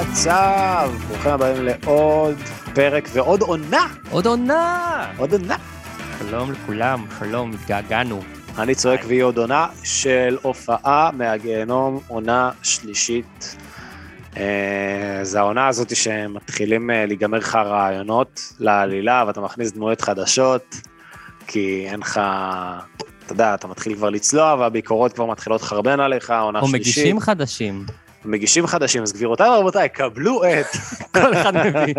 המצב? ברוכים הבאים לעוד פרק ועוד עונה! עוד עונה! עוד עונה! שלום לכולם, שלום, התגעגענו. אני צועק והיא עוד עונה של הופעה מהגיהנום, עונה שלישית. אה, זה העונה הזאת שמתחילים אה, להיגמר לך רעיונות לעלילה ואתה מכניס דמויות חדשות, כי אין לך, אתה יודע, אתה מתחיל כבר לצלוע והביקורות כבר מתחילות לחרבן עליך, עונה או שלישית. מגישים חדשים. מגישים חדשים, אז גבירותיי ורבותיי, קבלו את... כל אחד מביא.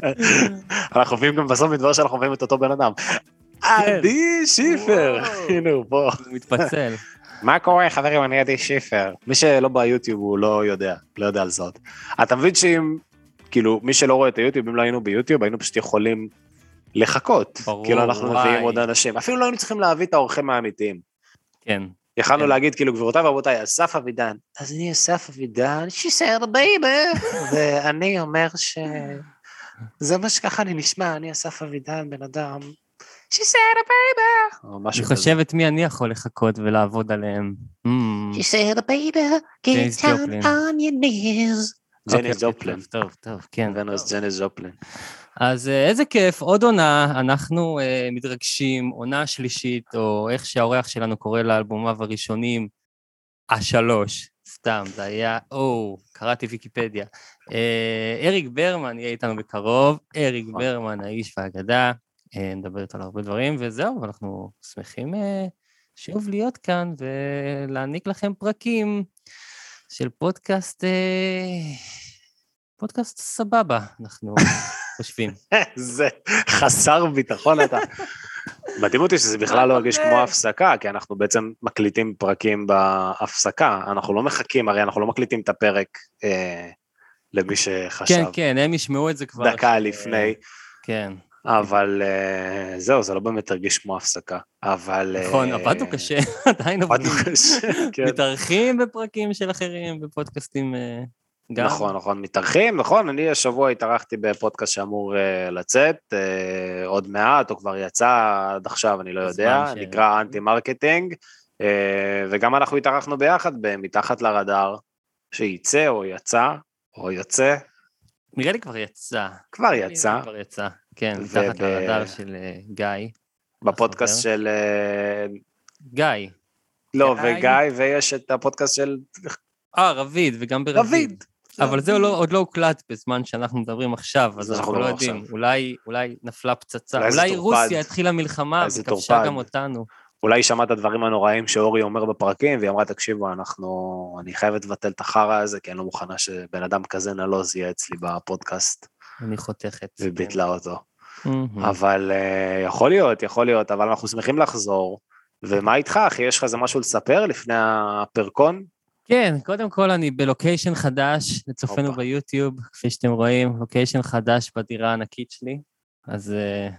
אנחנו מביאים גם בסוף מדבר שאנחנו מביאים את אותו בן אדם. עדי שיפר, הנה הוא פה. הוא מתפצל. מה קורה חברים, אני עדי שיפר. מי שלא ביוטיוב הוא לא יודע, לא יודע על זאת. אתה מבין שאם, כאילו, מי שלא רואה את היוטיוב, אם לא היינו ביוטיוב, היינו פשוט יכולים לחכות. ברור, כאילו אנחנו וואי. מביאים עוד אנשים. אפילו לא היינו צריכים להביא את האורחים האמיתיים. כן. יכלנו כן. להגיד, כאילו, גבירותיי ורבותיי, אסף אבידן. אז אני אסף אבידן, she said baby. ואני אומר ש... זה מה שככה אני נשמע, אני אסף אבידן, בן אדם. she said baby. או אני משהו כזה. חושב את מי אני יכול לחכות ולעבוד עליהם. Mm. She said, baby, Janis get down on your knees. ג'ניס אוקיי, ג'ופלין. טוב, טוב, כן. הבאנו את ג'ניס ג'ופלין. אז אה, איזה כיף, עוד עונה, אנחנו אה, מתרגשים, עונה שלישית, או איך שהאורח שלנו קורא לאלבומיו הראשונים, השלוש, סתם, זה היה, או, קראתי ויקיפדיה. אה, אריק ברמן יהיה איתנו בקרוב, אריק נכון. ברמן, האיש והאגדה, אה, נדבר איתו על הרבה דברים, וזהו, ואנחנו שמחים אה, שוב להיות כאן ולהעניק לכם פרקים של פודקאסט, אה, פודקאסט סבבה, אנחנו חושבים. זה חסר ביטחון אתה. מדהים אותי שזה בכלל לא הרגיש כמו הפסקה, כי אנחנו בעצם מקליטים פרקים בהפסקה, אנחנו לא מחכים, הרי אנחנו לא מקליטים את הפרק אה, למי שחשב כן, כן, הם ישמעו את זה כבר. דקה ש- לפני, כן, אבל אה, זהו, זה לא באמת הרגיש כמו הפסקה, אבל... אה, נכון, עבדנו קשה, עדיין עבדנו. קשה, כן. מתארחים בפרקים של אחרים, בפודקאסטים אה, גם. נכון, נכון, מתארחים, נכון, אני השבוע התארחתי בפודקאסט שאמור uh, לצאת, uh, עוד מעט, או כבר יצא עד עכשיו, אני לא יודע, ש- נקרא anti marketing, אה, וגם אנחנו התארחנו ביחד ב"מתחת לרדאר", שייצא או יצא, או יוצא, נראה לי כבר יצא. כבר יצא, כבר יצא, כן, וב- מתחת לרדאר של אה, גיא. בפודקאסט החבר. של... אה, גיא. לא, גיא. וגיא, ויש את הפודקאסט של אה, רביד, וגם ברביד. רביד. אבל זה לא- עוד לא הוקלט בזמן שאנחנו מדברים עכשיו, אז אנחנו אנחנו לא מדברים יודעים. אולי אולי נפלה פצצה. אולי. רוסיה התחילה מלחמה וכבשה. גם אותנו. אולי שמעת הדברים הנוראים שאורי אומר בפרקים, והיא אמרה, תקשיבו, אנחנו, אני חייבת לבטל את החרא הזה, כי אני לא מוכנה שבן אדם כזה נלוז יהיה אצלי בפודקאסט, אני חותכת. וביטלה אותו. מהמם. אבל uh, יכול להיות, יכול להיות, אבל אנחנו שמחים לחזור. ומה איתך, אחי? יש לך איזה משהו לספר לפני הפרקון? כן, קודם כל אני בלוקיישן חדש לצופינו הופה. ביוטיוב, כפי שאתם רואים, לוקיישן חדש בדירה הענקית שלי, אז uh,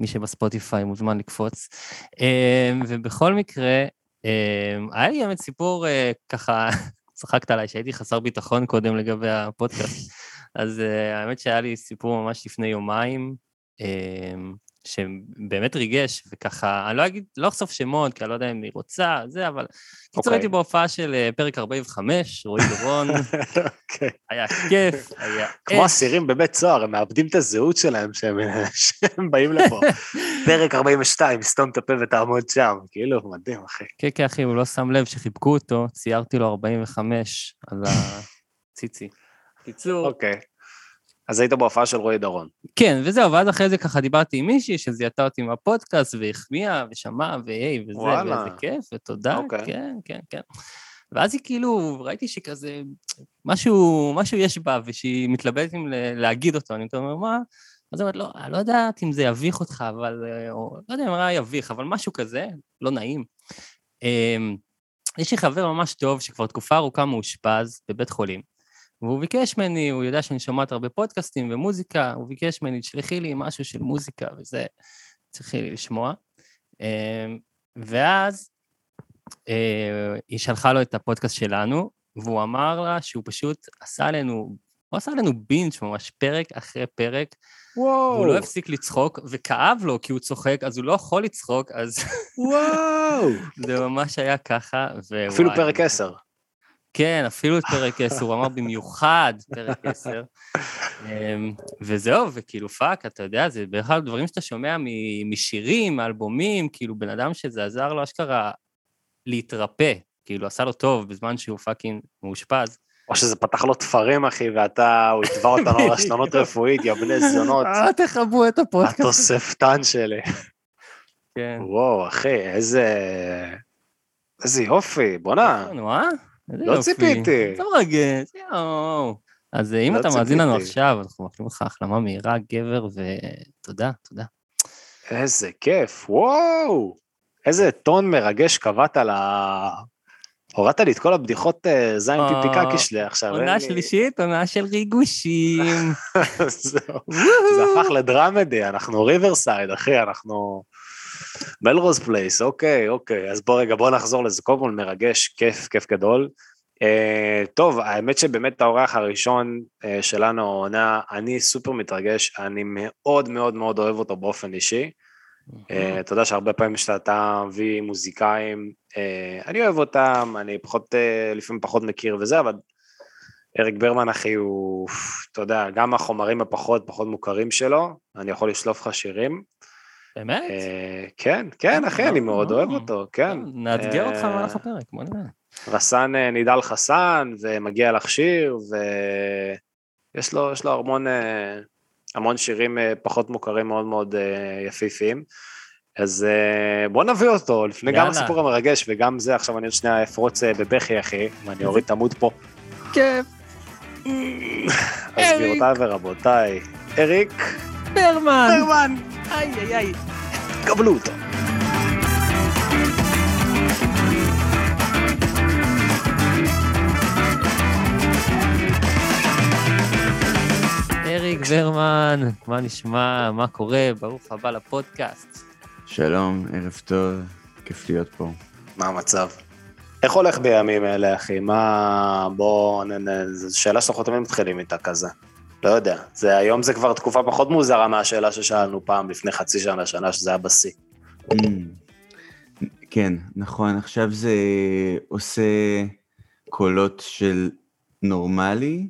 מי שבספוטיפיי מוזמן לקפוץ. Um, ובכל מקרה, um, היה לי באמת סיפור uh, ככה, צחקת עליי שהייתי חסר ביטחון קודם לגבי הפודקאסט, אז uh, האמת שהיה לי סיפור ממש לפני יומיים, um, שבאמת ריגש, וככה, אני לא אגיד, לא אחשוף שמות, כי אני לא יודע אם היא רוצה, זה, אבל... קיצור, אוקיי. הייתי בהופעה של אה, פרק 45, רועי דורון, אוקיי. היה כיף, היה כמו אש. אסירים בבית סוהר, הם מאבדים את הזהות שלהם שהם, שהם באים לפה. פרק 42, סתום את הפה ותעמוד שם. כאילו, מדהים, אחי. כן, כן, אחי, הוא לא שם לב שחיבקו אותו, ציירתי לו 45 על הציצי. קיצור, אוקיי. אז היית בהופעה של רועי דורון. כן, וזהו, ואז אחרי זה ככה דיברתי עם מישהי שזיהתה אותי מהפודקאסט, והחמיאה, ושמעה, והי, וזה, וואלה. ואיזה כיף, ותודה, אוקיי. כן, כן, כן. ואז היא כאילו, ראיתי שכזה, משהו, משהו יש בה, ושהיא מתלבטת אם להגיד אותו, אני אומר, מה? אז היא אומרת, לא, אני לא יודעת אם זה יביך אותך, אבל, אה, או, לא יודע אם היה יביך, אבל משהו כזה, לא נעים. אמ, יש לי חבר ממש טוב שכבר תקופה ארוכה מאושפז בבית חולים, והוא ביקש ממני, הוא יודע שאני שומעת הרבה פודקאסטים ומוזיקה, הוא ביקש ממני, תשלחי לי משהו של מוזיקה וזה, צריכי לשמוע. אמ, ואז אה, היא שלחה לו את הפודקאסט שלנו, והוא אמר לה שהוא פשוט עשה עלינו, הוא עשה עלינו binge ממש פרק אחרי פרק, וואו, והוא לא הפסיק לצחוק, וכאב לו כי הוא צוחק, אז הוא לא יכול לצחוק, אז וואו. זה ממש היה ככה, ווואי. אפילו פרק 10. כן, אפילו את פרק 10, הוא אמר במיוחד פרק 10. אמ, וזהו, וכאילו fuck, אתה יודע, זה בדרך כלל דברים שאתה שומע משירים, מאלבומים, כאילו בן אדם שזה עזר לו אשכרה להתרפא, כאילו עשה לו טוב בזמן שהוא fucking מאושפז. או שזה פתח לו תפרים, אחי, ואתה, הוא יתבע אותנו על רשלנות רפואית, יא בני זונות. אה, תכבו את הפודקאסט. התוספתן שלי. כן. וואו, אחי, איזה... איזה יופי, בואנה. נו, אה? לא. ציפיתי. זה מרגש, יואו. אז אה, אם לא אתה מאזין לנו. עכשיו, אנחנו מאחלים לך החלמה מהירה, גבר, ותודה, תודה. איזה כיף, וואו. איזה טון מרגש קבעת ל... הורדת לי את כל הבדיחות אה, זין פיפי אה, קקי שלי עכשיו. עונה לי- שלישית, עונה של ריגושים. זה הפך ל dramedy, אנחנו Riverside, אחי, אנחנו... Melrose Place, אוקיי, אוקיי. אז בוא רגע, בוא נחזור לזה. קודם כל מרגש, כיף, כיף גדול. אה, טוב, האמת שבאמת האורח הראשון אה, שלנו העונה, אני סופר מתרגש, אני מאוד מאוד מאוד אוהב אותו באופן אישי. Uh, אתה יודע שהרבה פעמים כשאתה מביא מוזיקאים, uh, אני אוהב אותם, אני פחות, uh, לפעמים פחות מכיר וזה, אבל אריק ברמן, אחי, הוא, אתה יודע, גם החומרים הפחות פחות מוכרים שלו, אני יכול לשלוף לך שירים. באמת? אה, כן, כן, אחי, אני מאוד אוהב אותו, כן. נאתגר אותך אה, במהלך הפרק, בוא נראה. רסן אה, נידל חסן, ומגיע לך שיר, ויש לו, יש לו המון, אה, המון שירים אה, פחות מוכרים מאוד מאוד אה, יפיפיים. אז אה, בוא נביא אותו, לפני גם יאללה. הסיפור המרגש וגם זה, עכשיו אני עוד שנייה אפרוץ אה, בבכי, אחי, ואני אוריד את עמוד פה. כיף. אז גבירותיי ורבותיי, אריק ברמן. ברמן, איי איי איי. קבלו אותו. אריק ברמן, מה נשמע, מה קורה, ברוך הבא לפודקאסט. שלום, ערב טוב, כיף להיות פה. מה המצב? איך הולך בימים אלה, אחי? מה... בוא... זו שאלה שאנחנו תמיד מתחילים איתה כזה. לא יודע. זה, היום זה כבר תקופה פחות מוזרה מהשאלה ששאלנו פעם לפני חצי שנה, שנה שזה היה בשיא. Mm. כן, נכון, עכשיו זה עושה קולות של נורמלי,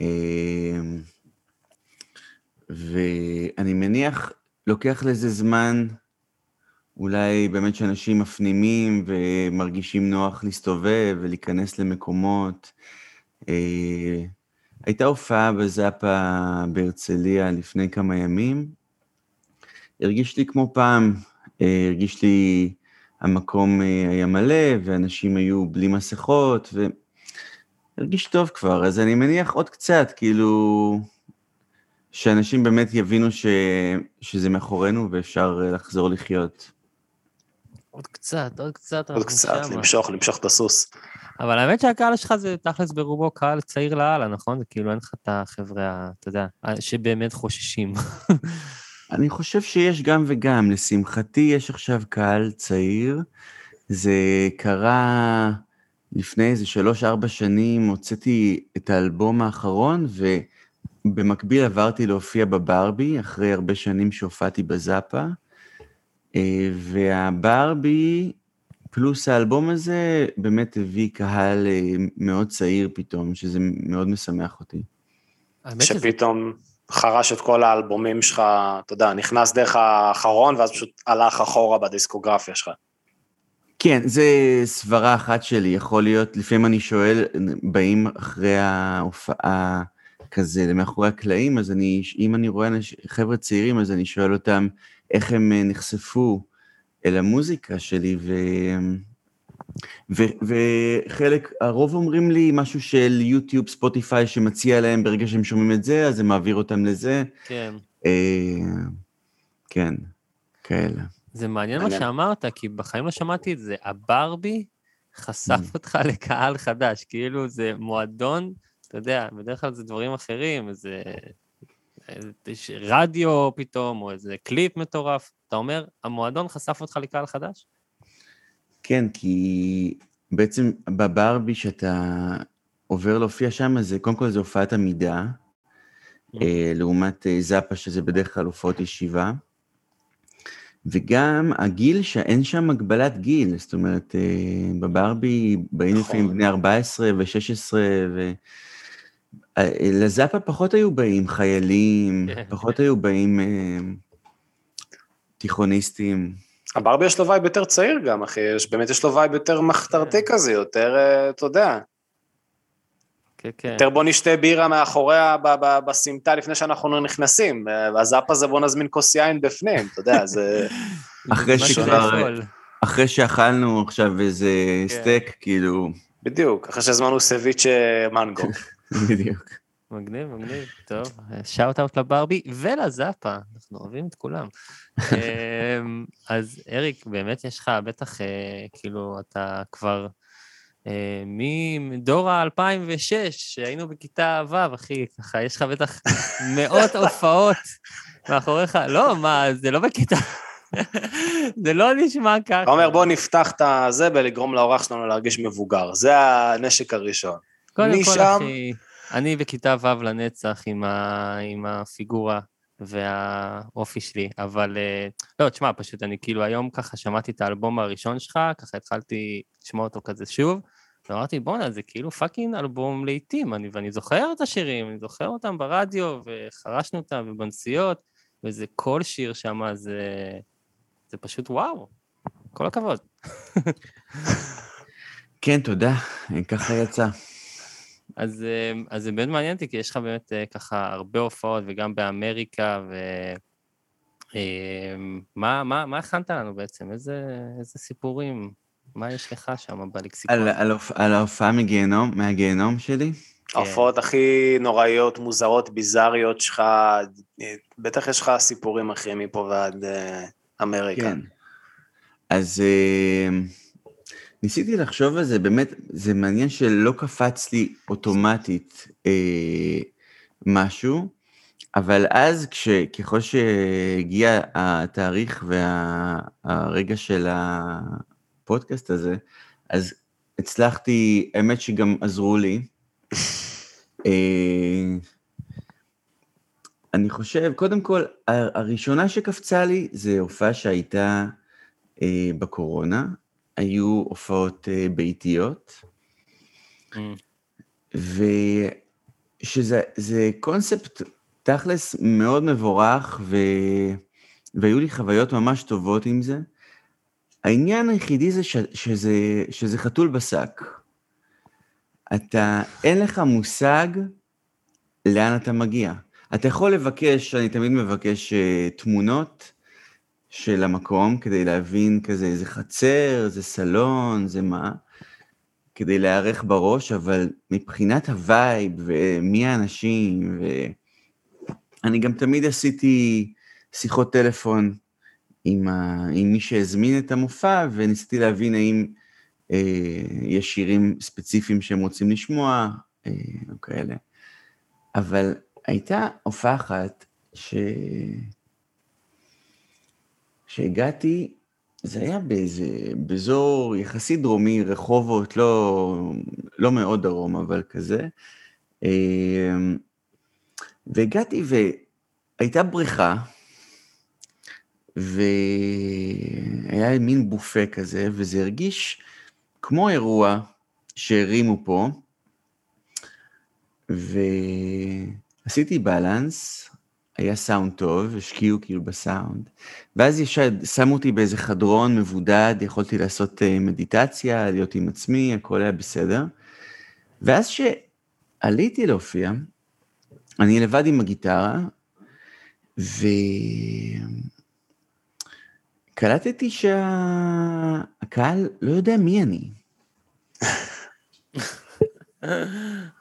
אמ, ואני מניח, לוקח לזה זמן, אולי באמת שאנשים מפנימים ומרגישים נוח להסתובב ולהיכנס למקומות. הייתה הופעה בזאפה בהרצליה לפני כמה ימים, הרגיש לי כמו פעם, אה, הרגיש לי המקום אה, היה מלא ואנשים היו בלי מסכות והרגיש טוב כבר, אז אני מניח עוד קצת, כאילו, שאנשים באמת יבינו ש... שזה מאחורינו ואפשר אה, לחזור לחיות. עוד קצת, עוד קצת, עוד קצת. למשוך, למשוך את הסוס. אבל האמת שהקהל שלך זה תכלס ברובו קהל צעיר לאללה, נכון? זה כאילו אין לך את החבר'ה, אתה יודע, שבאמת חוששים. אני חושב שיש גם וגם, לשמחתי יש עכשיו קהל צעיר, זה קרה לפני איזה שלוש-ארבע שנים, הוצאתי את האלבום האחרון, ובמקביל עברתי להופיע בברבי, אחרי הרבה שנים שהופעתי בזאפה, אה, והברבי, פלוס האלבום הזה, באמת הביא קהל אה, מאוד צעיר פתאום, שזה מאוד משמח אותי. שפתאום חרש את כל האלבומים שלך, אתה יודע, נכנס דרך האחרון, ואז פשוט הלך אחורה בדיסקוגרפיה שלך. כן, זה סברה אחת שלי, יכול להיות, לפעמים אני שואל, באים אחרי ההופעה כזה, מאחורי הקלעים, אז אני, אם אני רואה אנש, חבר'ה צעירים, אז אני שואל אותם איך הם אה, נחשפו אל המוזיקה שלי, ו- וחלק, הרוב אומרים לי משהו של יוטיוב, ספוטיפיי, שמציע להם ברגע שהם שומעים את זה, אז זה מעביר אותם לזה. כן. אה, כן, כאלה. זה מעניין מה. שאמרת, כי בחיים לא שמעתי את זה. הברבי חשף Mm. אותך לקהל חדש, כאילו זה מועדון, אתה יודע, בדרך כלל זה דברים אחרים, ש- רדיו פתאום, או איזה קליפ מטורף. אתה אומר, המועדון חשף אותך לקהל חדש? כן, כי בעצם בברבי שאתה עובר להופיע שם, זה- קודם כל זה הופעת עמידה, אה, לעומת אה, זאפה, שזה בדרך כלל הופעות ישיבה. וגם הגיל, שאין שם הגבלת גיל, זאת אומרת, אה, בברבי באים נכון. לפעמים בני 14 ו-16, ו... אה, לזאפה פחות היו באים חיילים, כן. פחות היו באים אה, תיכוניסטים. הברבי יש לו vibe יותר צעיר גם, אחי, באמת יש לו vibe יותר מחתרתי כזה, יותר, אה, אתה יודע, כן, כן. יותר בוא נשתה בירה מאחוריה בסמטה לפני שאנחנו נכנסים, והזאפ הזה בוא נזמין כוס יין בפנים, אתה יודע, זה... אחרי שכבר, לאכול. אחרי שאכלנו עכשיו איזה כן. סטייק, כאילו, בדיוק, אחרי שהזמנו סביצ'ה מנגו. בדיוק. מגניב, מגניב. טוב, שאוט אאוט לברבי ולזאפה, אנחנו אוהבים את כולם. אמ, אז אריק, באמת יש לך בטח, אה, כאילו, אתה כבר אה, מדור ה-2006, שהיינו בכיתה ו', אחי, ככה, יש לך בטח מאות הופעות מאחוריך. לא, מה, זה לא בכיתה... זה לא נשמע ככה. אתה אומר בוא נפתח את הזה ולגרום לאורח שלנו להרגיש מבוגר, זה הנשק הראשון. קודם כל, אחי, אני בכיתה ו' לנצח עם, ה... עם הפיגורה והאופי שלי, אבל אה, לא, תשמע, פשוט אני כאילו היום ככה שמעתי את האלבום הראשון שלך, ככה התחלתי לשמוע אותו כזה שוב, ואמרתי, בואנה, זה כאילו פאקינג אלבום להיטים, אני, ואני זוכר את השירים, אני זוכר אותם ברדיו, וחרשנו אותם, ובנסיעות, וזה כל שיר שם, זה, זה פשוט וואו, כל הכבוד. כן, תודה, ככה יצא. אז, אה, אז זה באמת מעניין אותי, כי יש לך באמת אה, ככה הרבה הופעות, וגם באמריקה, ו... אה, מה, מה, מה הכנת לנו בעצם? איזה, איזה סיפורים? מה יש לך שם בלקסיקון? על, על, על ההופעה מגיהנום, מהגיהנום שלי? ההופעות הכי נוראיות, מוזרות, ביזריות שלך, בטח יש לך סיפורים אחי מפה ועד אה, אמריקה. כן. אז אה, ניסיתי לחשוב על זה, באמת, זה מעניין שלא קפץ לי אוטומטית אה, משהו, אבל אז, כש, ככל שהגיע התאריך והרגע של הפודקאסט הזה, אז הצלחתי, האמת שגם עזרו לי. אה, אני חושב, קודם כל, הראשונה שקפצה לי זה הופעה שהייתה אה, בקורונה, היו הופעות אה, ביתיות, Mm, ושזה זה קונספט תכלס מאוד מבורך, ו... והיו לי חוויות ממש טובות עם זה. העניין היחידי זה ש... שזה, שזה חתול בשק. אתה, אין לך מושג לאן אתה מגיע. אתה יכול לבקש, אני תמיד מבקש אה, תמונות של המקום כדי להבין כזה, זה חצר, זה סלון, זה מה, כדי להיערך מראש, אבל מבחינת ה vibe ומי האנשים, ואני גם תמיד עשיתי שיחות טלפון עם, ה... עם מי שהזמין את המופע, וניסיתי להבין האם אה, יש שירים ספציפיים שהם רוצים לשמוע, אה, או כאלה. אבל הייתה הופעה אחת ש... שהגעתי, זה היה באיזה, באזור יחסית דרומי, רחובות, לא, לא מאוד דרום, אבל כזה. אה, והגעתי והייתה בריכה, והיה מין בופה כזה, וזה הרגיש כמו אירוע שהרימו פה, ועשיתי בלנס, היה סאונד טוב, השקיעו כאילו בסאונד, ואז ישר שמו אותי באיזה חדרון מבודד, יכולתי לעשות אה, מדיטציה, להיות עם עצמי, הכל היה בסדר. ואז שעליתי להופיע, אני לבד עם הגיטרה, וכאילו קלטתי שהקהל לא יודע מי אני.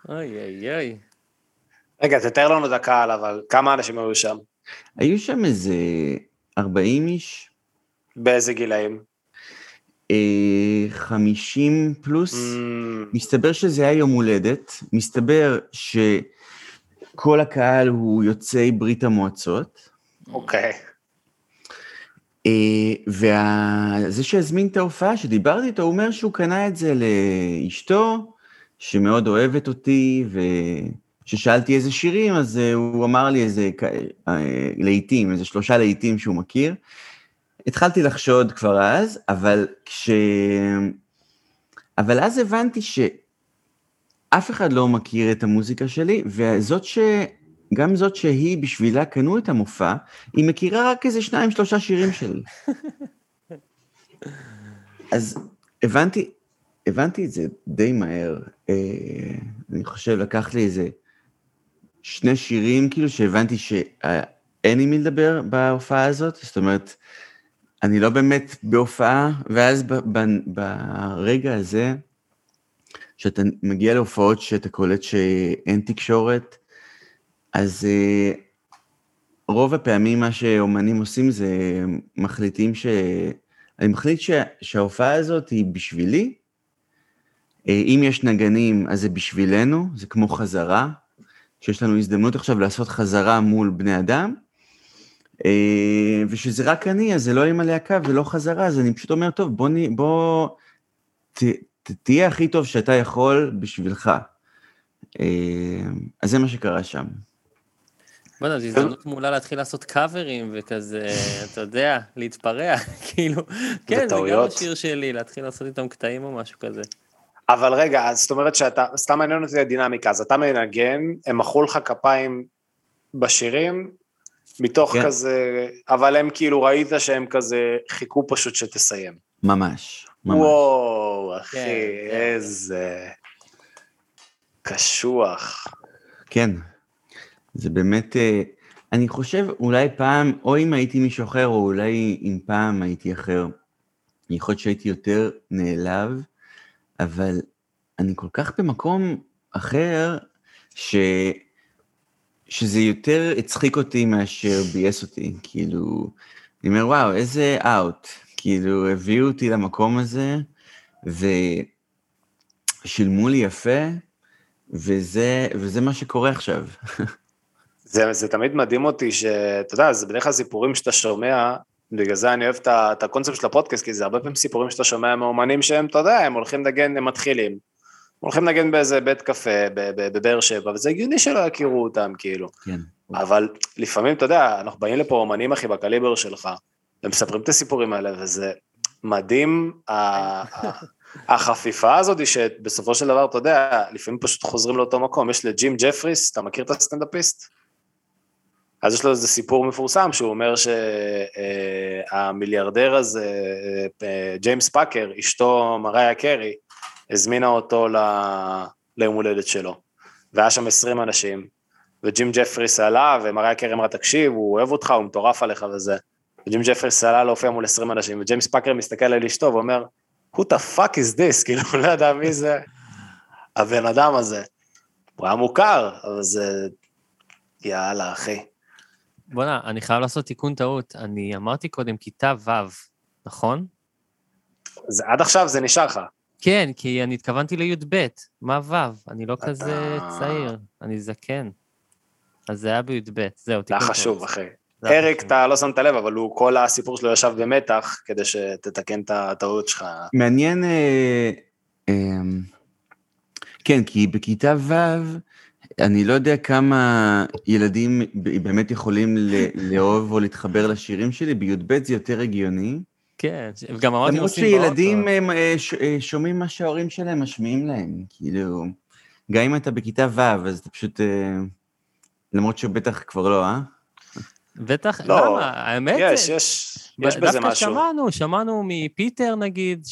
אוי אוי אוי. רגע, תתאר לנו את הקהל, אבל כמה אנשים היו שם? היו שם איזה 40 איש, באיזה גילאים? אה, 50 פלוס. Mm, מסתבר שזה היה יום הולדת, מסתבר שכל הקהל הוא יוצאי ברית המועצות, אוקיי. וזה שהזמין את ההופעה, שדיברתי איתו, הוא אומר שהוא קנה את זה לאשתו, שמאוד אוהבת אותי, וכששאלתי איזה שירים, אז אה, הוא אמר לי איזה אה, להיטים, איזה שלושה להיטים שהוא מכיר. התחלתי לחשוד כבר אז, אבל כש... אבל אז הבנתי שאף אחד לא מכיר את המוזיקה שלי, וזאת ש... גם זאת שהיא בשבילה קנו את המופע, היא מכירה רק איזה שניים, שלושה שירים שלי. אז הבנתי, הבנתי את זה די מהר. אה, אני חושב, לקח לי איזה שני שירים, כאילו, שהבנתי שאין עם מי לדבר בהופעה הזאת, זאת אומרת, אני לא באמת בהופעה, ואז ב- ב- ברגע הזה, שאתה מגיע להופעות שאתה קולט שאין תקשורת, אז אה, רוב הפעמים מה שאומנים עושים זה מחליטים ש... אני מחליט שה... שההופעה הזאת היא בשבילי. אה, אם יש נגנים, אז זה בשבילנו, זה כמו חזרה, שיש לנו הזדמנות עכשיו לעשות חזרה מול בני אדם, אה, ושזה רק אני, אז זה לא עם הלהקה ולא חזרה, אז אני פשוט אומר, טוב, בוא, נ... בוא ת... ת... תהיה הכי טוב שאתה יכול בשבילך. אה, אז זה מה שקרה שם. בוא'נה, זו הזדמנות מעולה להתחיל לעשות קאברים וכזה, אתה יודע, להתפרע, כאילו, כן, זה גם. השיר שלי, להתחיל לעשות איתם קטעים או משהו כזה. אבל רגע, אז זאת אומרת שאתה, סתם מעניין אותי הדינמיקה, אז אתה מנגן, הם מחאו לך כפיים בשירים, מתוך כן. כזה, אבל הם כאילו ראית שהם כזה חיכו פשוט שתסיים. ממש, ממש. וואו, אחי, כן, כן. איזה קשוח. כן. זה באמת, אה, אני חושב אולי פעם, או אם הייתי מישהו אחר, או אולי אם פעם הייתי אחר, יכול להיות שהייתי יותר נעלב, אבל אני כל כך במקום אחר, ש... שזה יותר הצחיק אותי מאשר ביאס אותי, כאילו, אני אומר, וואו, איזה אאוט, כאילו, הביאו אותי למקום הזה, ושילמו לי יפה, וזה, וזה מה שקורה עכשיו. זה, זה תמיד מדהים אותי שאתה יודע, זה בדרך כלל סיפורים שאתה שומע, בגלל זה אני אוהב את הקונספט של הפודקאסט, כי זה הרבה פעמים סיפורים שאתה שומע מאומנים שהם, אתה יודע, הם הולכים לנגן, הם מתחילים. הולכים לנגן באיזה בית קפה בבאר שבע, וזה הגיוני שלא יכירו אותם, כאילו. כן. אבל לפעמים, אתה יודע, אנחנו באים לפה אומנים, אחי, בקליבר שלך, ומספרים את הסיפורים האלה, וזה מדהים, החפיפה הזאת, שבסופו של דבר, אתה יודע, לפעמים פשוט חוזרים לאותו מקום. יש לג'ים ג'פריס, אתה מכיר את הסטנדאפיסט? אז יש לו איזה סיפור מפורסם, שהוא אומר שהמיליארדר הזה, אה, ג'יימס פאקר, אשתו מריה קרי, הזמינה אותו ליום הולדת שלו. והיה שם 20 אנשים, וג'ים ג'פריס עלה, ומריה קרי אמרה, תקשיב, הוא אוהב אותך, הוא מטורף עליך וזה. וג'ים ג'פריס עלה להופיע מול 20 אנשים, וג'יימס פאקר מסתכל על אשתו ואומר, who the fuck is this? כאילו, לא ידע מי זה הבן אדם הזה. הוא היה מוכר, אבל זה... יאללה, אחי. בוא'נה, אני חייב לעשות תיקון טעות. אני אמרתי קודם כיתה ו', נכון? זה, עד עכשיו זה נשאר לך. כן, כי אני התכוונתי לי"ב. מה ו'? אני לא כזה אתה- צעיר, אני זקן. אז זה היה בי"ב, זהו, תיקון טעות. חשוב, אחי. אריק. אתה לא שמת לב, אבל הוא, כל הסיפור שלו ישב במתח, כדי שתתקן את הטעות שלך. מעניין, אה, אה, כן, כי בכיתה ו', אני לא יודע כמה ילדים באמת יכולים לאהוב או להתחבר לשירים שלי, בי"ב זה יותר הגיוני. כן, וגם אמרתי למרות שילדים. הם, אה, אה, שומעים מה שההורים שלהם משמיעים להם, כאילו, גם אם אתה בכיתה ו', אז אתה פשוט, אה, למרות שבטח כבר לא, אה? בטח, לא, למה? האמת, יש, יש, יש בזה דווקא משהו. שמענו, שמענו מפיטר נגיד,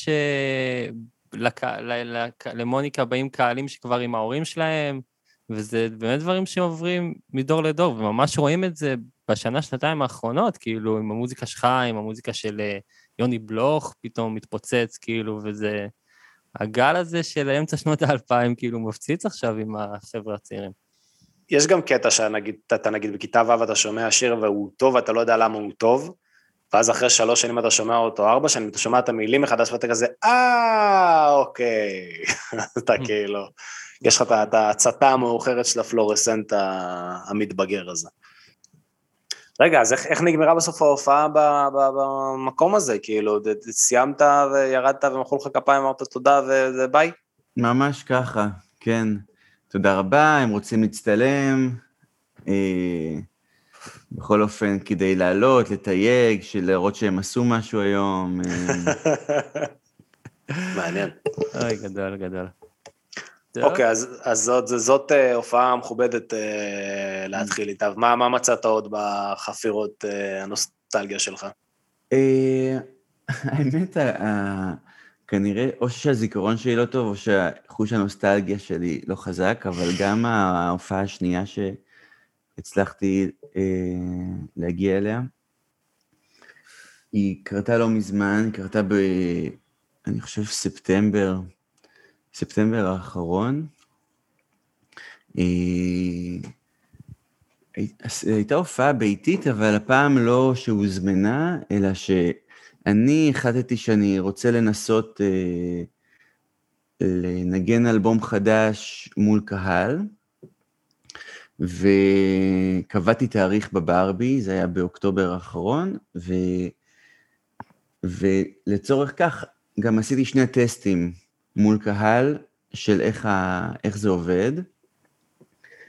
שלמוניקה באים קהלים שכבר עם ההורים שלהם, וזה באמת דברים שעוברים מדור לדור, וממש רואים את זה בשנה, שנתיים האחרונות, כאילו, עם המוזיקה שלך, עם המוזיקה של אה, יוני בלוך, פתאום מתפוצץ, כאילו, וזה... הגל הזה של אמצע שנות האלפיים, כאילו, מפציץ עכשיו עם החבר'ה הצעירים. יש גם קטע שנגיד, אתה נגיד בכיתה ו' אתה שומע שיר והוא טוב ואתה לא יודע למה הוא טוב, ואז אחרי שלוש שנים אתה שומע אותו, ארבע שנים, אתה שומע את המילים מחדש ואתה כזה, אה, אוקיי. אתה כאילו, יש לך את- ההצתה המאוחרת של הפלורסנט המתבגר הזה. רגע, אז איך, איך נגמרה בסוף ההופעה ב, ב, במקום הזה? כאילו, סיימת וירדת ומחאו לך כפיים, אמרת תודה וזה ביי? ממש ככה, כן. תודה רבה, הם רוצים להצטלם. אה, בכל אופן, כדי לעלות, לתייג, של להראות שהם עשו משהו היום. אה, מעניין. אוי, גדול, גדול. אוקיי, אז, אז זאת, אה, הופעה מכובדת אה, להתחיל איתה. מה, מה מצאת עוד בחפירות הנוסטלגיה שלך? האמת, כנראה, או שהזיכרון שלי לא טוב, או שחוש הנוסטלגיה שלי לא חזק, אבל גם ההופעה השנייה שהצלחתי אה, להגיע אליה, היא קרתה לא מזמן, היא קרתה ב... אני חושב ספטמבר, ספטמבר האחרון. אה, הייתה הופעה ביתית, אבל הפעם לא שהוזמנה, אלא שאני החלטתי שאני רוצה לנסות אה, לנגן אלבום חדש מול קהל, וקבעתי תאריך בברבי, זה היה באוקטובר האחרון, ו... ולצורך כך גם עשיתי שני טסטים מול קהל של איך, ה... איך זה עובד.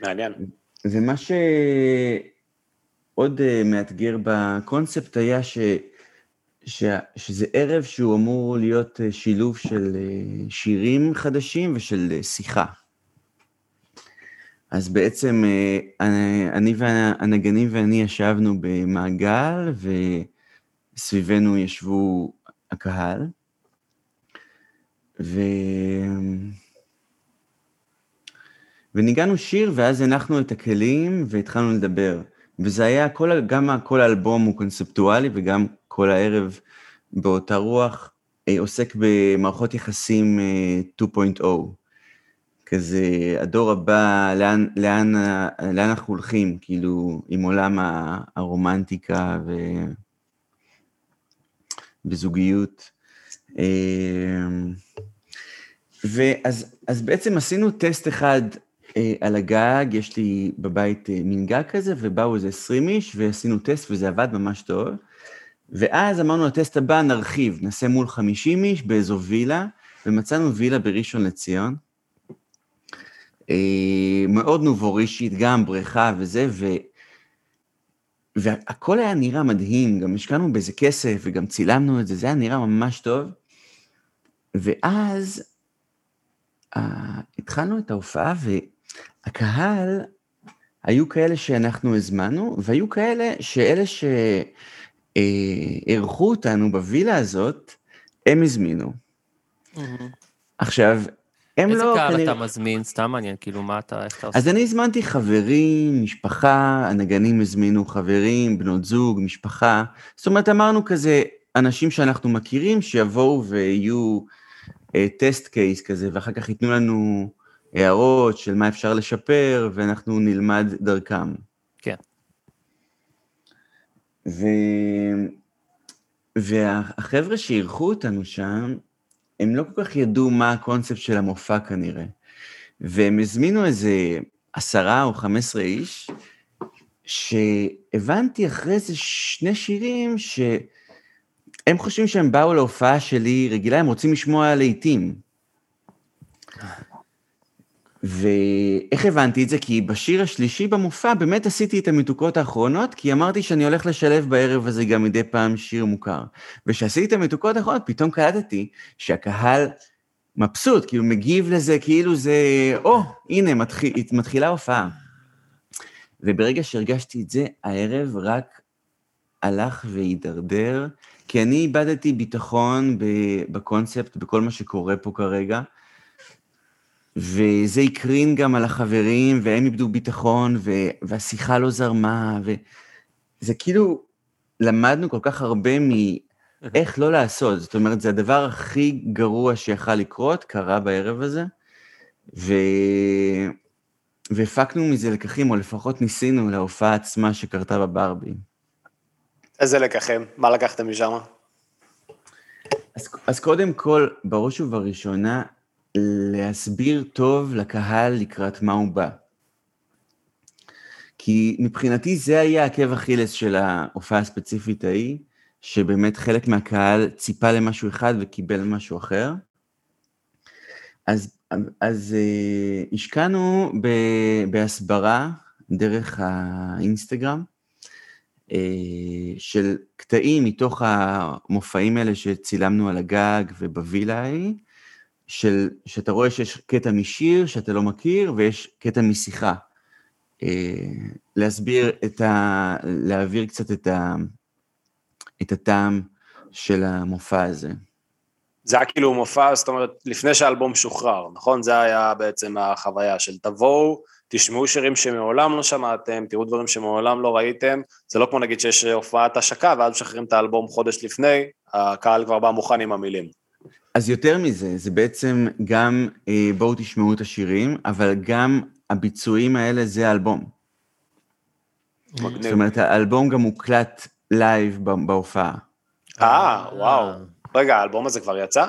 מעניין. ומה שעוד אה, מאתגר בקונספט היה ש... ש... שזה ערב שהוא אמור להיות אה, שילוב של אה, שירים חדשים ושל שיחה. אז בעצם אה, אני- והנגנים ואני ישבנו במעגל, וסביבנו ישבו הקהל, ו... וניגענו שיר, ואז הנחנו את הכלים והתחלנו לדבר. וזה היה, כל, גם כל האלבום הוא קונספטואלי, וגם כל הערב באותה רוח אה, עוסק במערכות יחסים אה, 2.0. כזה, הדור הבא, לאן, לאן, לאן אנחנו הולכים, כאילו, עם עולם הרומנטיקה ו... וזוגיות. אה, ואז אז בעצם עשינו טסט אחד אה, על הגג, יש לי בבית אה, מין גג כזה, ובאו איזה 20 איש, ועשינו טסט וזה עבד ממש טוב. ואז אמרנו, לטסט הבא נרחיב, נעשה מול 50 איש באיזו וילה, ומצאנו וילה בראשון לציון. אה, מאוד נובורישית, גם בריכה וזה, ו... והכל היה נראה מדהים, גם השקענו בזה כסף וגם צילמנו את זה, זה היה נראה ממש טוב. ואז uh, התחלנו את ההופעה והקהל, היו כאלה שאנחנו הזמנו, והיו כאלה שאלה שאירחו אותנו בווילה הזאת, הם הזמינו. עכשיו, הם איזה לא... קהל כנראה- אתה מזמין? סתם מעניין, כאילו, מה אתה, איך אתה עושה? אז אני הזמנתי חברים, משפחה, הנגנים הזמינו חברים, בנות זוג, משפחה. זאת אומרת, אמרנו כזה, אנשים שאנחנו מכירים, שיבואו ויהיו טסט קייס כזה, ואחר כך ייתנו לנו הערות של מה אפשר לשפר, ואנחנו נלמד דרכם. כן. ו... והחבר'ה שאירחו אותנו שם, הם לא כל כך ידעו מה הקונספט של המופע כנראה. והם הזמינו איזה עשרה או חמש עשרה איש, שהבנתי אחרי איזה שני שירים שהם חושבים שהם באו להופעה שלי רגילה, הם רוצים לשמוע להיטים. ואיך הבנתי את זה? כי בשיר השלישי במופע באמת עשיתי את המתוקות האחרונות, כי אמרתי שאני הולך לשלב בערב הזה גם מדי פעם שיר מוכר. וכשעשיתי את המתוקות האחרונות, פתאום קלטתי שהקהל מבסוט, כאילו מגיב לזה, כאילו זה, או, הנה, מתחיל, מתחילה הופעה. וברגע שהרגשתי את זה, הערב רק הלך והידרדר, כי אני איבדתי ביטחון בקונספט, בכל מה שקורה פה כרגע, וזה הקרין גם על החברים, והם איבדו ביטחון, ו- והשיחה לא זרמה, זה כאילו, למדנו כל כך הרבה מאיך לא לעשות. זאת אומרת, זה הדבר הכי גרוע שיכל לקרות, קרה בערב הזה, ו... והפקנו מזה לקחים, או לפחות ניסינו להופעה עצמה שקרתה בברבי. איזה לקחים? מה לקחתם משם? אז, אז קודם כל, בראש ובראשונה, להסביר טוב לקהל לקראת מה הוא בא. כי מבחינתי זה היה עקב אכילס של ההופעה הספציפית ההיא, שבאמת חלק מהקהל ציפה למשהו אחד וקיבל משהו אחר. אז, אז uh, השקענו ב, בהסברה דרך האינסטגרם, uh, של קטעים מתוך המופעים האלה שצילמנו על הגג ובווילה ההיא, של, שאתה רואה שיש קטע משיר שאתה לא מכיר ויש קטע משיחה. אה, להסביר את ה... להעביר קצת את, ה, את הטעם של המופע הזה. זה היה כאילו מופע, זאת אומרת, לפני שהאלבום שוחרר, נכון? זה היה בעצם החוויה של תבואו, תשמעו שירים שמעולם לא שמעתם, תראו דברים שמעולם לא ראיתם, זה לא כמו נגיד שיש הופעת השקה ואז משחררים את האלבום חודש לפני, הקהל כבר בא מוכן עם המילים. אז יותר מזה, זה בעצם גם אה, בואו תשמעו את השירים, אבל גם הביצועים האלה זה האלבום. מגניב. זאת אומרת, האלבום גם מוקלט לייב בהופעה. אה, וואו. רגע, האלבום הזה כבר יצא?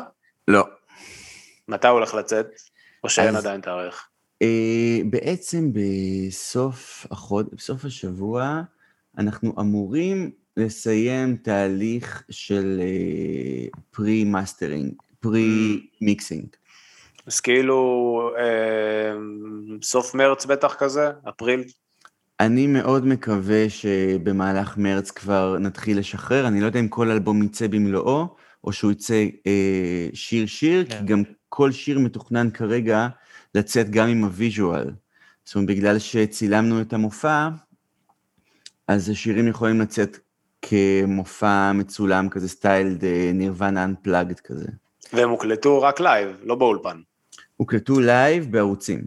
לא. מתי הוא הולך לצאת? או שאין עדיין תאריך? אה, בעצם בסוף, החוד... בסוף השבוע אנחנו אמורים לסיים תהליך של pre-mastering, pre-mixing. אז כאילו, אה, סוף מרץ בטח כזה? אפריל? אני מאוד מקווה שבמהלך מרץ כבר נתחיל לשחרר, אני לא יודע אם כל אלבום יצא במלואו, או שהוא יצא אה, שיר-שיר, כי כן. גם כל שיר מתוכנן כרגע לצאת גם עם ה visual. זאת אומרת, בגלל שצילמנו את המופע, אז השירים יכולים לצאת כמופע מצולם כזה, סטייל נירוונה unplugged כזה. והם הוקלטו רק לייב, לא באולפן. הוקלטו לייב בערוצים,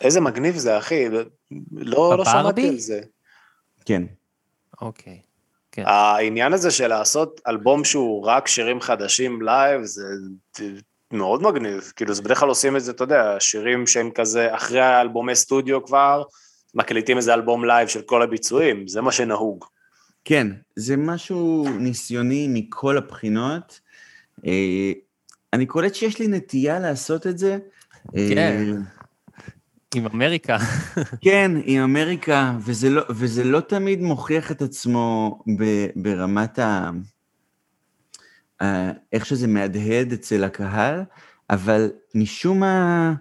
איזה מגניב זה, אחי. לא, לא? שמעתי על זה. כן. אוקיי. כן. העניין הזה של לעשות אלבום שהוא רק שירים חדשים לייב, זה מאוד מגניב. כאילו, זה בדרך כלל עושים את זה, אתה יודע, שירים שהם כזה, אחרי האלבומי סטודיו כבר, מקליטים איזה אלבום לייב של כל הביצועים, זה מה שנהוג. כן, זה משהו ניסיוני מכל הבחינות. אה, אני קולט שיש לי נטייה לעשות את זה. אה, כן. עם אמריקה. כן, עם אמריקה, וזה לא, וזה לא תמיד מוכיח את עצמו ב, ברמת ה... ה... איך שזה מהדהד אצל הקהל, אבל משום מה,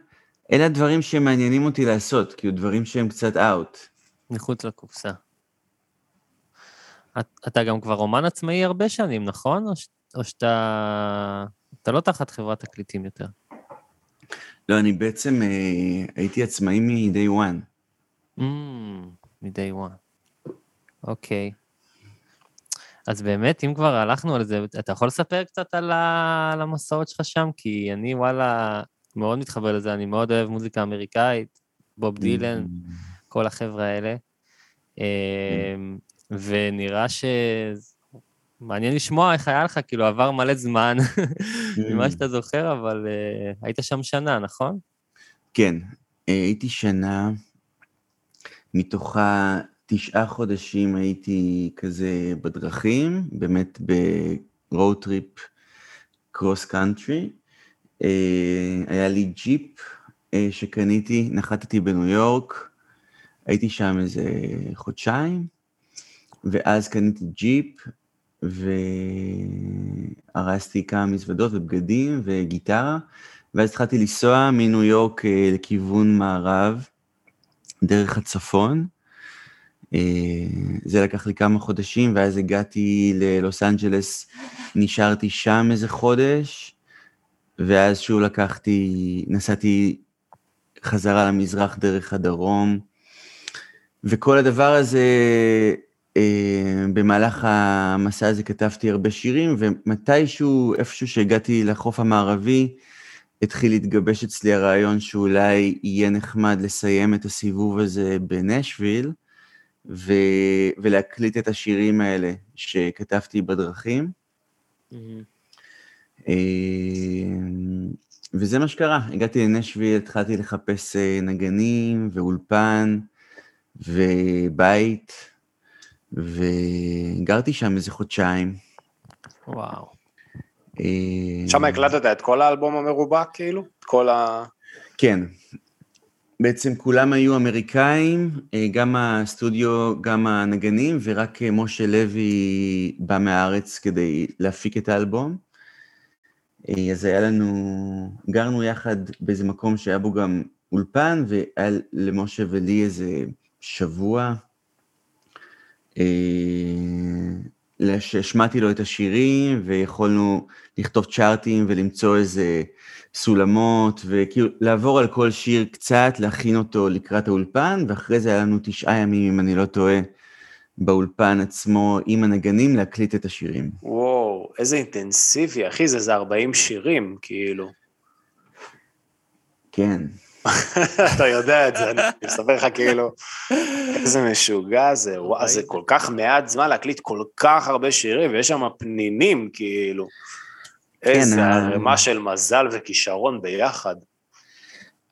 אלה הדברים שמעניינים אותי לעשות, כאילו דברים שהם קצת אאוט. מחוץ לקופסה. את- אתה גם כבר אומן עצמאי הרבה שנים, נכון? או, ש... או שאתה... אתה לא תחת חברת תקליטים יותר. לא, אני בעצם אה, הייתי עצמאי מ-day one. Mm, מ-day one. אוקיי. אז באמת, אם כבר הלכנו על זה, אתה יכול לספר קצת על, ה... על המסעות שלך שם? כי אני, וואלה, מאוד מתחבר לזה, אני מאוד אוהב מוזיקה אמריקאית, בוב דילן, כל החבר'ה האלה. אמ, ונראה ש... מעניין לשמוע איך היה לך, כאילו עבר מלא זמן ממה שאתה זוכר, אבל uh, היית שם שנה, נכון? כן, אה, הייתי שנה, מתוכה תשעה חודשים הייתי כזה בדרכים, באמת ב-road trip cross country. אה, היה לי ג'יפ אה, שקניתי, נחתתי בניו יורק, הייתי שם איזה חודשיים, ואז קניתי ג'יפ, והרסתי כמה מזוודות ובגדים וגיטרה, ואז התחלתי לנסוע מניו יורק אה, לכיוון מערב, דרך הצפון. אה, זה לקח לי כמה חודשים, ואז הגעתי ללוס אנג'לס, נשארתי שם איזה חודש, ואז שוב לקחתי, נסעתי חזרה למזרח דרך הדרום, וכל הדבר הזה, במהלך המסע הזה כתבתי הרבה שירים, ומתישהו, איפשהו שהגעתי לחוף המערבי, התחיל להתגבש אצלי הרעיון שאולי יהיה נחמד לסיים את הסיבוב הזה בנשוויל, ו, ולהקליט את השירים האלה שכתבתי בדרכים. אה, וזה מה שקרה, הגעתי לנשוויל, התחלתי לחפש אה, נגנים ואולפן ובית, וגרתי שם איזה חודשיים. וואו. אה, שם הקלטת את כל האלבום המרובע, כאילו? את כל ה... כן. בעצם כולם היו אמריקאים, אה, גם הסטודיו, גם הנגנים, ורק אה, משה לוי בא מהארץ כדי להפיק את האלבום. אז היה לנו, גרנו יחד באיזה מקום שהיה בו גם אולפן, והיה למשה ולי איזה שבוע. אה, שהשמעתי לו את השירים, ויכולנו לכתוב צ'ארטים ולמצוא איזה סולמות, וכאילו לעבור על כל שיר קצת, להכין אותו לקראת האולפן, ואחרי זה היה לנו תשעה ימים, אם אני לא טועה, באולפן עצמו עם הנגנים להקליט את השירים. וואו, איזה אינטנסיבי, אחי, זה איזה 40 שירים, כאילו. כן. אתה יודע את זה, אני מספר לך כאילו, איזה משוגע זה, וואו, זה כל כך מעט זמן להקליט כל כך הרבה שירים, ויש שם פנינים, כאילו. איזה כן, ה- ערימה של מזל וכישרון ביחד.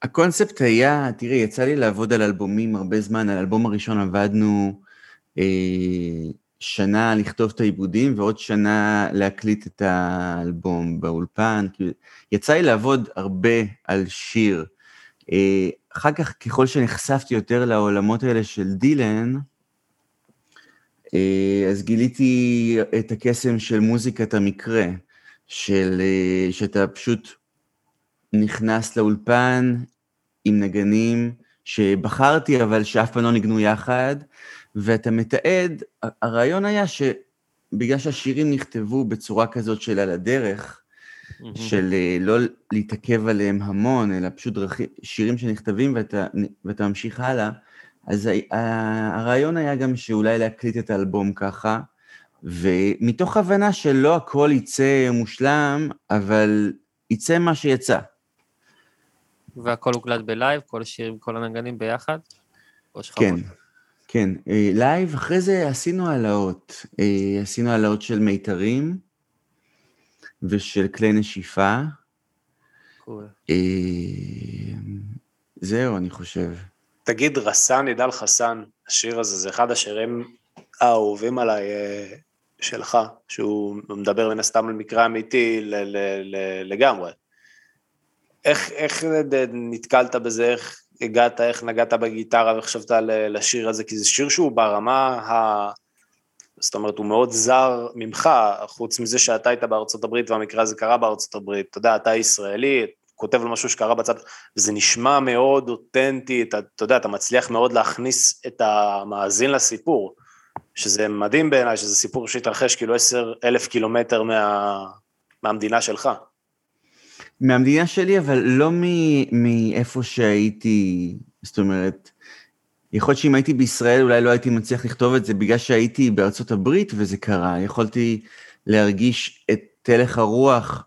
הקונספט היה, תראי, יצא לי לעבוד על אלבומים הרבה זמן, על האלבום הראשון עבדנו אה, שנה לכתוב את העיבודים ועוד שנה להקליט את האלבום באולפן. יצא לי לעבוד הרבה על שיר. אה, אחר כך, ככל שנחשפתי יותר לעולמות האלה של דילן, אה, אז גיליתי את הקסם של מוזיקת המקרה, של, אה, שאתה פשוט נכנס לאולפן עם נגנים שבחרתי, אבל שאף פעם לא ניגנו יחד, ואתה מתעד, הרעיון היה שבגלל שהשירים נכתבו בצורה כזאת של על הדרך, של אה, לא להתעכב עליהם המון, אלא פשוט דרכים, שירים שנכתבים ואתה, ואתה ממשיך הלאה, אז ה- ה- הרעיון היה גם שאולי להקליט את האלבום ככה, ומתוך הבנה שלא הכל יצא מושלם, אבל יצא מה שיצא. והכל הוקלט בלייב, כל השיר עם כל הנגנים ביחד? כן? כן. אה, לייב, אחרי זה עשינו העלאות. אה, עשינו העלאות של מיתרים ושל כלי נשיפה. אה, זהו, אני חושב. תגיד, רסן ידל חסן, השיר הזה, זה אחד השירים האהובים עליי אה, שלך, שהוא מדבר מן הסתם על מקרה אמיתי ל- ל- ל- לגמרי. איך, איך נתקלת בזה, איך הגעת, איך נגעת בגיטרה וחשבת ל- לשיר הזה, כי זה שיר שהוא ברמה ה... זאת אומרת, הוא מאוד זר ממך, חוץ מזה שאתה היית בארצות הברית והמקרה הזה קרה בארצות הברית. אתה יודע, אתה ישראלי, כותב על משהו שקרה בצד, וזה נשמע מאוד אותנטי, אתה, אתה יודע, אתה מצליח מאוד להכניס את המאזין לסיפור, שזה מדהים בעיניי, שזה סיפור שהתרחש כאילו עשר אלף קילומטר מה, מהמדינה שלך. מהמדינה שלי, אבל לא מאיפה שהייתי, זאת אומרת, יכול להיות שאם הייתי בישראל אולי לא הייתי מצליח לכתוב את זה בגלל שהייתי בארצות הברית וזה קרה, יכולתי להרגיש את הלך הרוח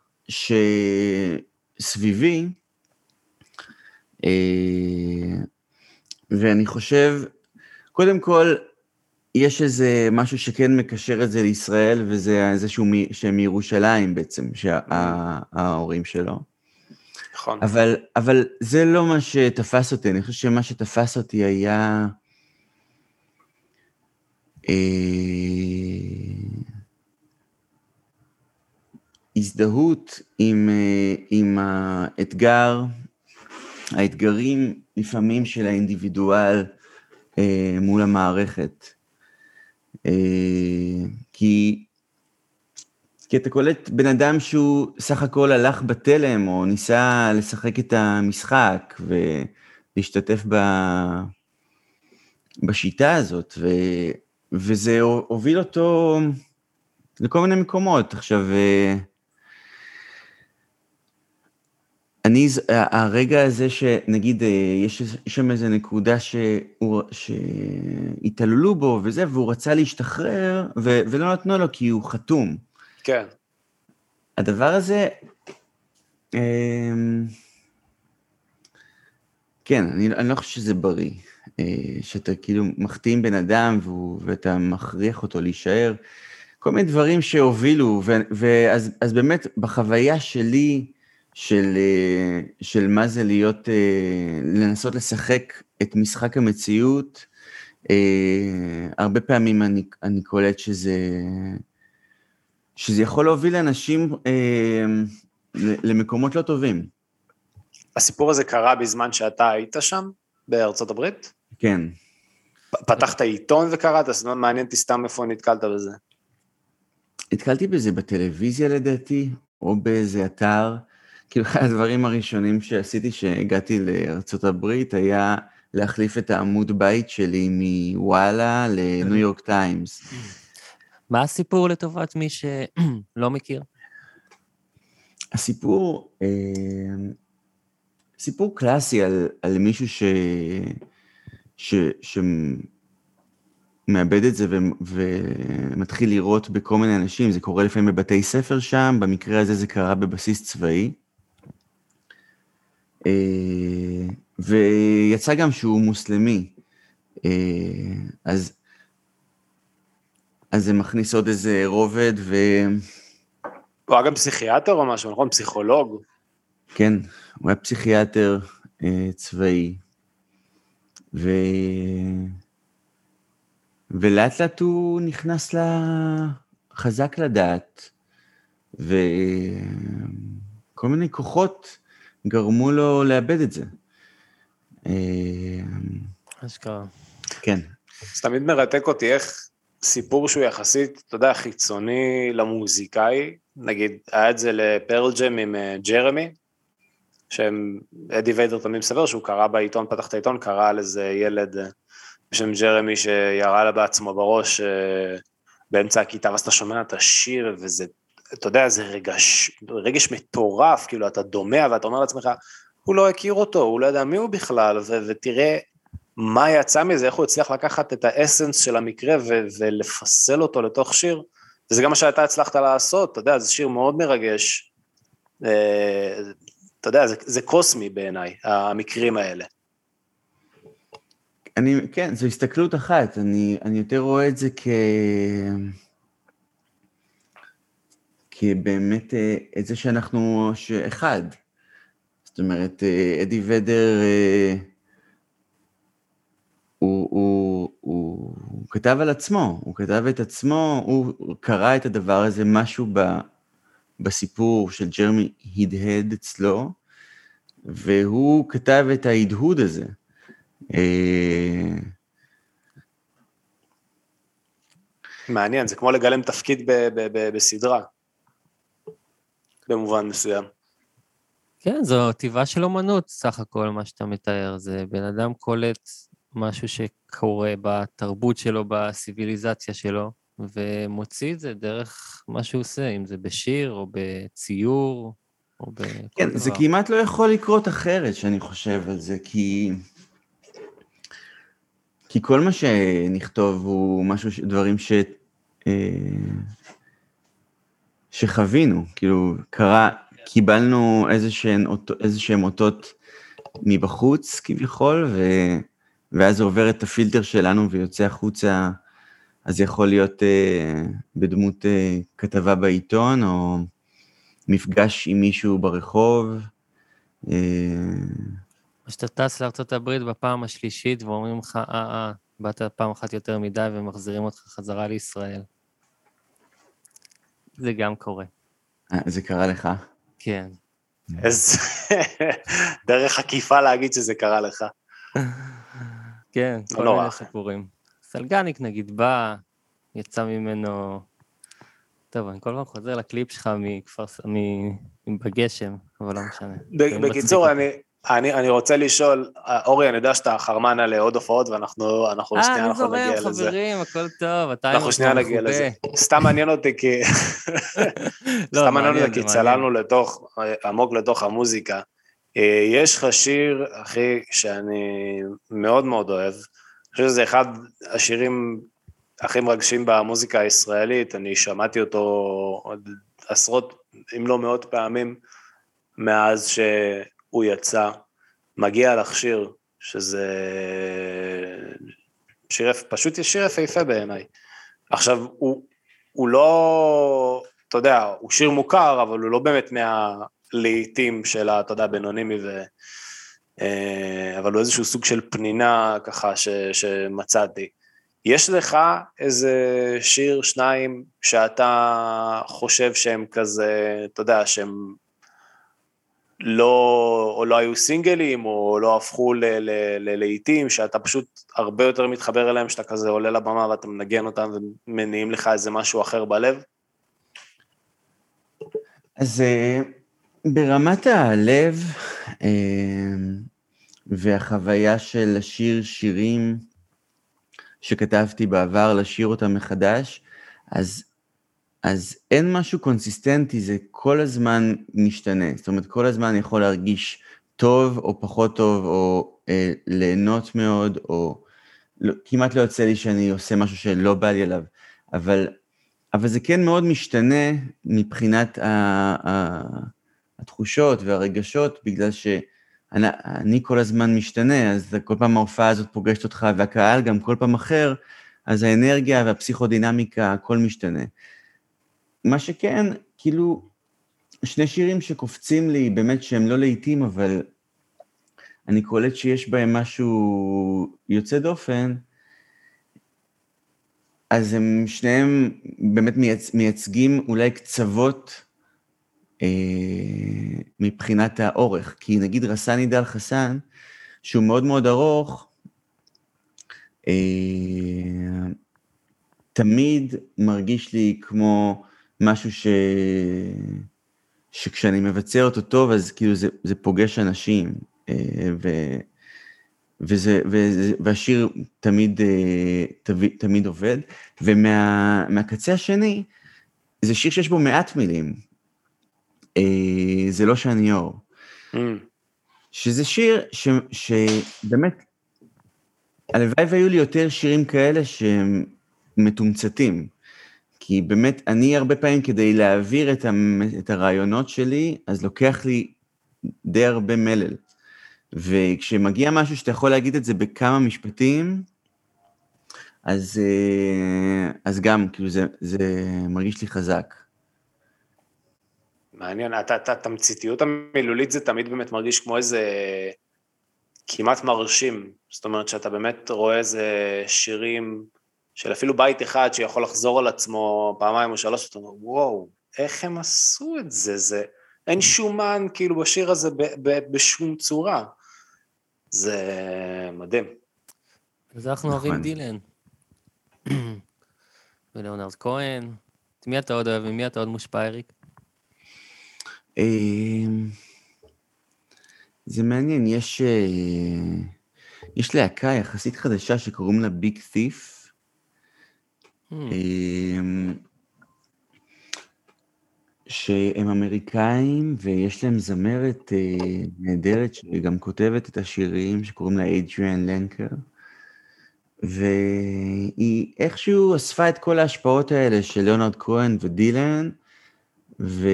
שסביבי, אה, ואני חושב, קודם כל, יש איזה משהו שכן מקשר את זה לישראל, וזה זה שהוא מ- שהם מירושלים בעצם, שההורים שלו. נכון. אבל, אבל זה לא מה שתפס אותי, אני חושב שמה שתפס אותי היה... אה, הזדהות עם, אה, עם האתגר, האתגרים לפעמים של האינדיבידואל אה, מול המערכת. כי כי אתה קולט בן אדם שהוא סך הכל הלך בתלם, או ניסה לשחק את המשחק ולהשתתף ב... בשיטה הזאת, ו... וזה הוביל אותו לכל מיני מקומות. עכשיו, אה, אני, הרגע הזה שנגיד, אה, יש שם איזו נקודה שהוא- שהתעללו בו וזה, והוא רצה להשתחרר, ו... ולא נתנו לו כי הוא חתום. כן. הדבר הזה, אמ, כן, אני, אני לא חושב שזה בריא. אה, שאתה כאילו מחתים בן אדם והוא, ואתה מכריח אותו להישאר, כל מיני דברים שהובילו, ו, ואז אז באמת בחוויה שלי, של, אה, של מה זה להיות, אה, לנסות לשחק את משחק המציאות, הרבה פעמים אני, אני קולט שזה, שזה יכול להוביל אנשים אה, למקומות לא טובים. הסיפור הזה קרה בזמן שאתה היית שם, בארצות הברית? כן. פתחת עיתון וקראת? אז מאוד מעניין אותי סתם איפה נתקלת בזה. נתקלתי בזה בטלוויזיה לדעתי, או באיזה אתר. כאילו, אחד הדברים הראשונים שעשיתי כשהגעתי לארצות הברית היה להחליף את העמוד בית שלי מוואלה לניו יורק טיימס. מה הסיפור לטובת מי שלא מכיר? הסיפור, אה, סיפור קלאסי על, על מישהו ש, ש, שמאבד את זה ו, ומתחיל לראות בכל מיני אנשים, זה קורה לפעמים בבתי ספר שם, במקרה הזה זה קרה בבסיס צבאי. אה, ויצא גם שהוא מוסלמי, אה, אז, אז זה מכניס עוד איזה רובד, ו... הוא היה גם פסיכיאטר או משהו, נכון? פסיכולוג. כן, הוא היה פסיכיאטר אה, צבאי, ו... ולאט לאט הוא נכנס ל... חזק לדעת, וכל מיני כוחות גרמו לו לאבד את זה. אה, אשכרה. כן, זה תמיד מרתק אותי איך סיפור שהוא יחסית, אתה יודע, חיצוני למוזיקאי, נגיד, היה את זה לפרל ג'ם עם אה, ג'רמי, שהם, אדי ויידר תמיד מספר שהוא קרא בעיתון, פתח את העיתון, קרא על איזה ילד אה, בשם ג'רמי שירה לה בעצמו בראש אה, באמצע הכיתה, ואז אתה שומע את השיר, וזה, אתה יודע, זה רגש, רגש מטורף, כאילו, אתה דומע ואתה אומר לעצמך, הוא לא הכיר אותו, הוא לא יודע מי הוא בכלל, ו- ותראה מה יצא מזה, איך הוא הצליח לקחת את האסנס של המקרה ו- ולפסל אותו לתוך שיר, וזה גם מה שאתה הצלחת לעשות, אתה יודע, זה שיר מאוד מרגש. אה, אתה יודע, זה, זה קוסמי בעיניי, המקרים האלה. אני, כן, זו הסתכלות אחת, אני, אני יותר רואה את זה כ... כבאמת אה, את זה שאנחנו, שאחד. זאת אומרת, אה, אדי ודר, הוא, הוא, הוא, הוא כתב על עצמו, הוא כתב את עצמו, הוא קרא את הדבר הזה, משהו ב, בסיפור של ג'רמי הדהד אצלו, והוא כתב את ההדהוד הזה. אה, מעניין, זה כמו לגלם תפקיד ב- ב- ב- בסדרה, במובן מסוים. כן, זו טבעה של אומנות, סך הכל, מה שאתה מתאר. זה בן אדם קולט משהו שקורה בתרבות שלו, בסיביליזציה שלו, ומוציא את זה דרך מה שהוא עושה, אם זה בשיר, או בציור, או בכל כן, דבר. זה כמעט לא יכול לקרות אחרת, שאני חושב על זה, כי... כי כל מה שנכתוב הוא משהו, ש- דברים ש... אה, שחווינו, כאילו, קרה, קיבלנו איזה שהם אותות מבחוץ כביכול, ו... ואז זה עובר את הפילטר שלנו ויוצא החוצה, אז זה יכול להיות אה, בדמות אה, כתבה בעיתון, או מפגש עם מישהו ברחוב. אה, או שאתה טס לארה"ב בפעם השלישית ואומרים לך, אה, אה, באת פעם אחת יותר מדי ומחזירים אותך חזרה לישראל. זה גם קורה, אה, זה קרה לך? כן. אז דרך עקיפה להגיד שזה קרה לך. כן, לא כל נורא. מיני סיפורים. סלגניק נגיד בא, יצא ממנו... טוב, אני כל פעם חוזר לקליפ שלך מכפר ס... מ... בגשם, אבל לא משנה. בקיצור, אני, אני, אני רוצה לשאול, אה, אורי, אני יודע שאתה חרמן על עוד הופעות, ואנחנו אנחנו אה, שנייה אני אנחנו זורם, נגיע לזה. חברים, הכל טוב, אתה אנחנו שנייה נגיע לזה. סתם מעניין אותי כי... לא, סתם מעניין אותי כי צללנו לתוך, עמוק לתוך המוזיקה. אה, יש לך שיר, אחי, שאני מאוד מאוד אוהב. אני חושב שזה אחד השירים הכי מרגשים במוזיקה הישראלית, אני שמעתי אותו עוד עשרות, אם לא מאות פעמים, מאז שהוא יצא. מגיע לך שיר שזה שיר, פשוט שיר יפהפה בעיניי. עכשיו, הוא, הוא לא, אתה יודע, הוא שיר מוכר, אבל הוא לא באמת מהלהיטים של אתה יודע, בינונימי ו... אה, אבל הוא איזשהו סוג של פנינה ככה ש, שמצאתי. יש לך איזה שיר, שניים, שאתה חושב שהם כזה, אתה יודע, שהם לא, או לא היו סינגלים, או לא הפכו ל- ל- ללהיטים, שאתה פשוט הרבה יותר מתחבר אליהם, שאתה כזה עולה לבמה ואתה מנגן אותם ומניעים לך איזה משהו אחר בלב? אז אה, ברמת הלב אה, והחוויה של לשיר שירים שכתבתי בעבר, לשיר אותם מחדש, אז, אז אין משהו קונסיסטנטי, זה כל הזמן משתנה. זאת אומרת, כל הזמן אני יכול להרגיש טוב או פחות טוב, או אה, ליהנות מאוד, או לא, כמעט לא יוצא לי שאני עושה משהו שלא בא לי עליו, אבל, אבל זה כן מאוד משתנה מבחינת ה, ה, התחושות והרגשות, בגלל שאני אני כל הזמן משתנה, אז כל פעם ההופעה הזאת פוגשת אותך, והקהל גם כל פעם אחר, אז האנרגיה והפסיכודינמיקה, הכל משתנה. מה שכן, כאילו, שני שירים שקופצים לי, באמת שהם לא לעיתים, אבל אני קולט שיש בהם משהו יוצא דופן, אז הם שניהם באמת מייצ... מייצגים אולי קצוות מבחינת האורך. כי נגיד רסני דל חסן, שהוא מאוד מאוד ארוך, אה, תמיד מרגיש לי כמו משהו ש... שכשאני מבצע אותו טוב, אז כאילו זה, זה פוגש אנשים, אה, ו... וזה, וזה, והשיר תמיד, אה, תמיד, תמיד עובד, ומהקצה השני, זה שיר שיש בו מעט מילים. אה, זה לא שאני אור. Mm. שזה שיר ש, שבאמת, הלוואי והיו לי יותר שירים כאלה שהם מתומצתים. כי באמת, אני הרבה פעמים כדי להעביר את, המ, את הרעיונות שלי, אז לוקח לי די הרבה מלל. וכשמגיע משהו שאתה יכול להגיד את זה בכמה משפטים, אז, אה, אז גם, כאילו, זה, זה מרגיש לי חזק. מעניין, אתה, אתה, תמציתיות המילולית זה תמיד באמת מרגיש כמו איזה כמעט מרשים, זאת אומרת שאתה באמת רואה איזה שירים של אפילו בית אחד שיכול לחזור על עצמו פעמיים או שלוש, אתה אומר, וואו, איך הם עשו את זה, זה, אין שומן כאילו בשיר הזה ב, ב, בשום צורה. זה מדהים. אז אנחנו נכון. אוהבים דילן. ולאונרד כהן. את מי אתה עוד אוהב? ממי אתה עוד מושפע, אריק? אה, זה מעניין, יש, אה, יש להקה יחסית חדשה שקוראים לה ביג תיף. Hmm, שהם אמריקאים ויש להם זמרת אה, נהדרת שגם כותבת את השירים שקוראים לה אדריאן לנקר. והיא איכשהו אספה את כל ההשפעות האלה של ליאונרד כהן ודילן, ו...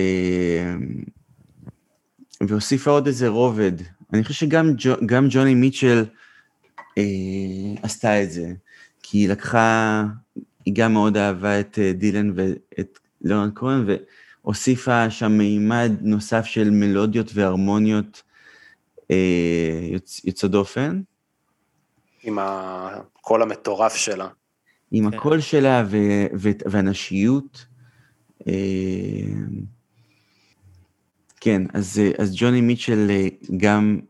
והוסיפה עוד איזה רובד. אני חושב שגם ג'ו, גם ג'וני מיטשל אה, עשתה את זה, כי היא לקחה, היא גם מאוד אהבה את אה, דילן ואת ליאונרד כהן, והוסיפה שם מימד נוסף של מלודיות והרמוניות אה, יוצ, יוצא דופן. עם הקול המטורף שלה. עם כן. הקול שלה ו, ו, והנשיות. אה, כן, אז, אה, אז ג'וני מיטשל אה, גם,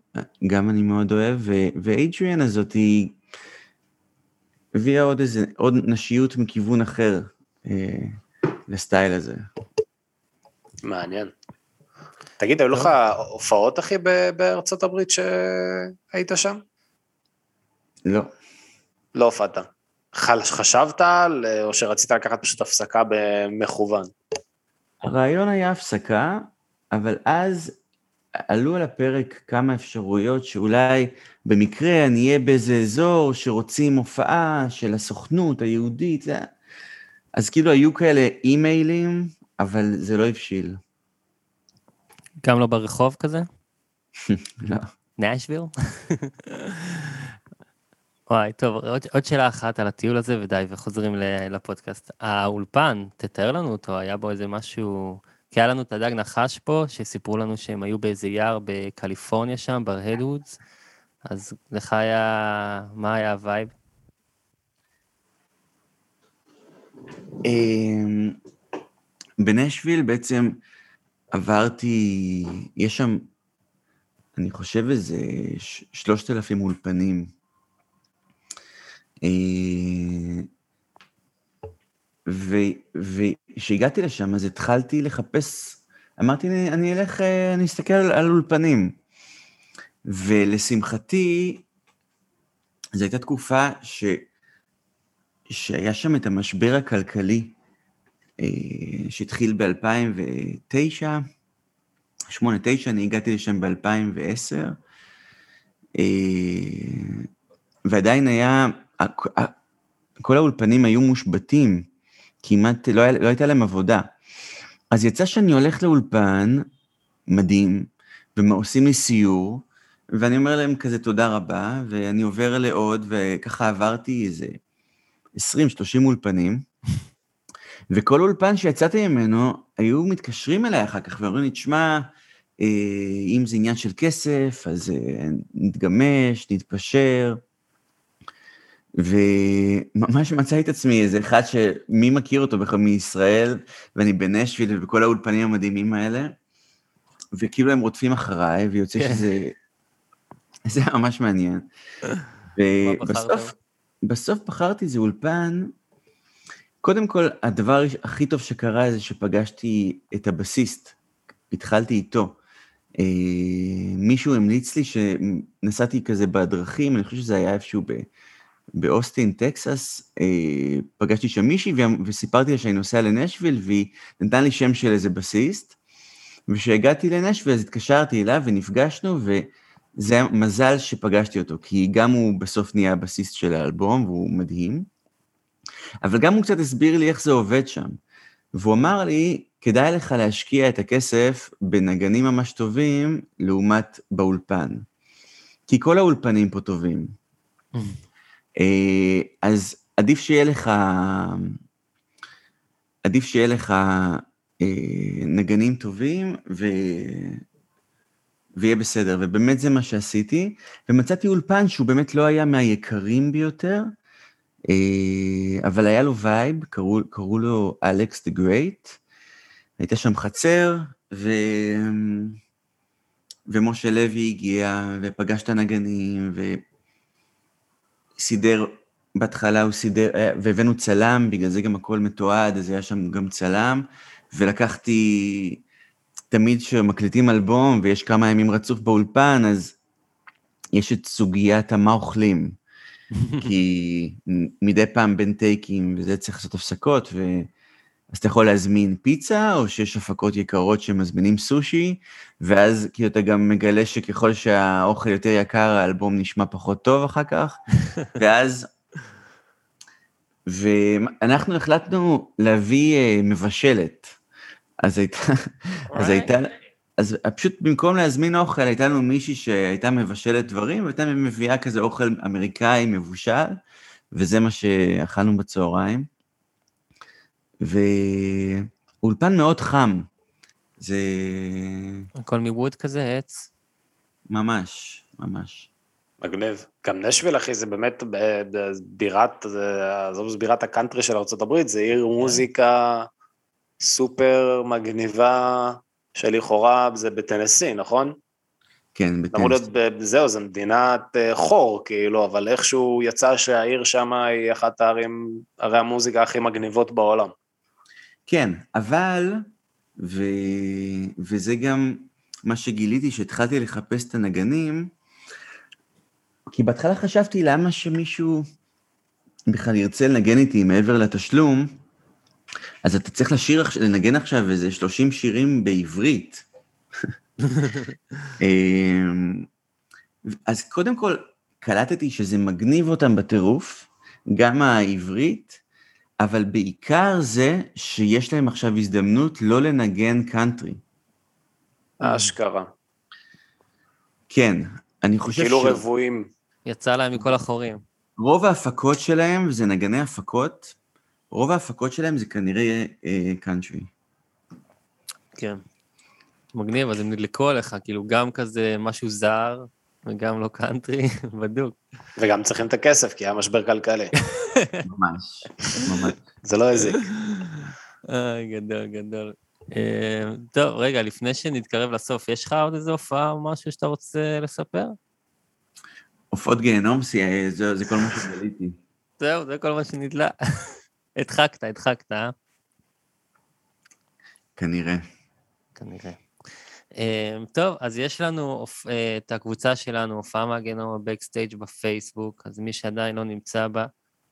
גם אני מאוד אוהב, ו- ואדריאן הזאת היא הביאה עוד איזה, עוד נשיות מכיוון אחר אה, לסטייל הזה. מעניין. תגיד, היו לך הופעות, אחי, בארצות הברית שהיית שם? לא, לא הופעת. חשבת על, או שרצית לקחת פשוט הפסקה במכוון? הרעיון היה הפסקה, אבל אז עלו על הפרק כמה אפשרויות שאולי במקרה אני אהיה באיזה אזור שרוצים הופעה של הסוכנות היהודית, זה... אז כאילו היו כאלה אימיילים, אבל זה לא הבשיל. גם לא ברחוב כזה? לא. נשוויל? וואי, טוב, עוד, עוד שאלה אחת על הטיול הזה, ודי, וחוזרים לפודקאסט. האולפן, תתאר לנו אותו, היה בו איזה משהו... כי היה לנו את הדג נחש פה, שסיפרו לנו שהם היו באיזה יער בקליפורניה שם, בה woods, אז לך היה... מה היה ה vibe? אמ, בנשוויל בעצם עברתי, יש שם, אני חושב איזה שלושת אלפים אולפנים. אה, וכשהגעתי לשם, אז התחלתי לחפש, אמרתי, אני, אני אלך, אה, אני אסתכל על, על אולפנים. ולשמחתי, זו הייתה תקופה ש, שהיה שם את המשבר הכלכלי, אה, שהתחיל ב-2009, 8-9, אני הגעתי לשם ב-2010, ועדיין היה, כל האולפנים היו מושבתים, כמעט לא, היה, לא הייתה להם עבודה. אז יצא שאני הולך לאולפן, מדהים, ועושים לי סיור, ואני אומר להם כזה תודה רבה, ואני עובר לעוד, וככה עברתי איזה 20-30 אולפנים, וכל אולפן שיצאתי ממנו, היו מתקשרים אליי אחר כך ואומרים לי, תשמע, אה, אם זה עניין של כסף, אז אה, נתגמש, נתפשר. וממש מצאתי את עצמי איזה אחד שמי מכיר אותו בכלל מישראל, ואני בנשוויל ובכל האולפנים המדהימים האלה, וכאילו הם רודפים אחריי, ויוצא כן. שזה... זה היה ממש מעניין. ובסוף, בסוף בחרתי איזה אולפן, קודם כל, הדבר הכי טוב שקרה זה שפגשתי את הבסיסט, התחלתי איתו. אה, מישהו המליץ לי שנסעתי כזה בדרכים, אני חושב שזה היה איפשהו ב, באוסטין, טקסס, אה, פגשתי שם מישהי וסיפרתי לה שאני נוסע לנשוויל, והיא נתנה לי שם של איזה בסיסט, וכשהגעתי לנשוויל אז התקשרתי אליו ונפגשנו, וזה היה מזל שפגשתי אותו, כי גם הוא בסוף נהיה הבסיסט של האלבום, והוא מדהים, אבל גם הוא קצת הסביר לי איך זה עובד שם. והוא אמר לי, כדאי לך להשקיע את הכסף בנגנים ממש טובים, לעומת באולפן. כי כל האולפנים פה טובים. אה, אז עדיף שיהיה לך, עדיף שיהיה לך אה, נגנים טובים, ו... ויהיה בסדר. ובאמת זה מה שעשיתי, ומצאתי אולפן שהוא באמת לא היה מהיקרים ביותר, אה, אבל היה לו vibe, קראו, קראו לו Alex the Great, הייתה שם חצר, ו... ומשה לוי הגיע ופגש את הנגנים, וסידר, בהתחלה הוא סידר, אה, והבאנו צלם, בגלל זה גם הכל מתועד, אז היה שם גם צלם, ולקחתי, תמיד כשמקליטים אלבום ויש כמה ימים רצוף באולפן, אז יש את סוגיית המה אוכלים. כי מדי פעם בין טייקים וזה צריך לעשות הפסקות, ו... אז אתה יכול להזמין פיצה, או שיש הפקות יקרות שמזמינים סושי, ואז כאילו אתה גם מגלה שככל שהאוכל יותר יקר, האלבום נשמע פחות טוב אחר כך, ואז... ואנחנו החלטנו להביא אה, מבשלת. אז הייתה, אז הייתה, אז פשוט במקום להזמין אוכל, הייתה לנו מישהי שהייתה מבשלת דברים, והייתה מביאה כזה אוכל אמריקאי מבושל, וזה מה שאכלנו בצהריים. ואולפן מאוד חם, זה הכל מווד כזה, עץ. ממש, ממש. מגניב. גם נשוויל, אחי, זה באמת ב- ב- בירת, זה- עזוב, זה בירת הקאנטרי של ארה"ב, זה עיר מוזיקה סופר מגניבה, שלכאורה זה בטנסי, נכון? כן, אמור להיות, בטנסי. ב- זהו, זה מדינת אה, חור, כאילו, אבל איכשהו יצא שהעיר שם היא אחת הערים, ערי המוזיקה הכי מגניבות בעולם. כן, אבל, ו... וזה גם מה שגיליתי, שהתחלתי לחפש את הנגנים, כי בהתחלה חשבתי למה שמישהו בכלל ירצה לנגן איתי מעבר לתשלום, אז אתה צריך לשיר, לנגן עכשיו איזה 30 שירים בעברית. אמ, אז קודם כל, קלטתי שזה מגניב אותם בטירוף, גם העברית, אבל בעיקר זה שיש להם עכשיו הזדמנות לא לנגן קאנטרי. אשכרה. כן, אני חושב כאילו ש... רבועים. יצא להם מכל החורים. רוב ההפקות שלהם, וזה נגני הפקות, רוב ההפקות שלהם זה כנראה אה, קאנטרי. כן. מגניב, אז הם נדלקו עליך, כאילו גם כזה משהו זר, וגם לא קאנטרי, בדוק. וגם צריכים את הכסף, כי היה משבר כלכלי. ממש, ממש. זה לא הזיק. איי, גדול, גדול. אה, טוב, רגע, לפני שנתקרב לסוף, יש לך עוד איזה הופעה או משהו שאתה רוצה לספר? עופות גיהנום, זה, זה, זה כל מה שגליתי. זהו, זה כל מה שנדלה. הדחקת, הדחקת, אה? כנראה. כנראה. אה, טוב, אז יש לנו אה, את הקבוצה שלנו, הופעה מהגיהנום הבקסטייג' בפייסבוק, אז מי שעדיין לא נמצא בה,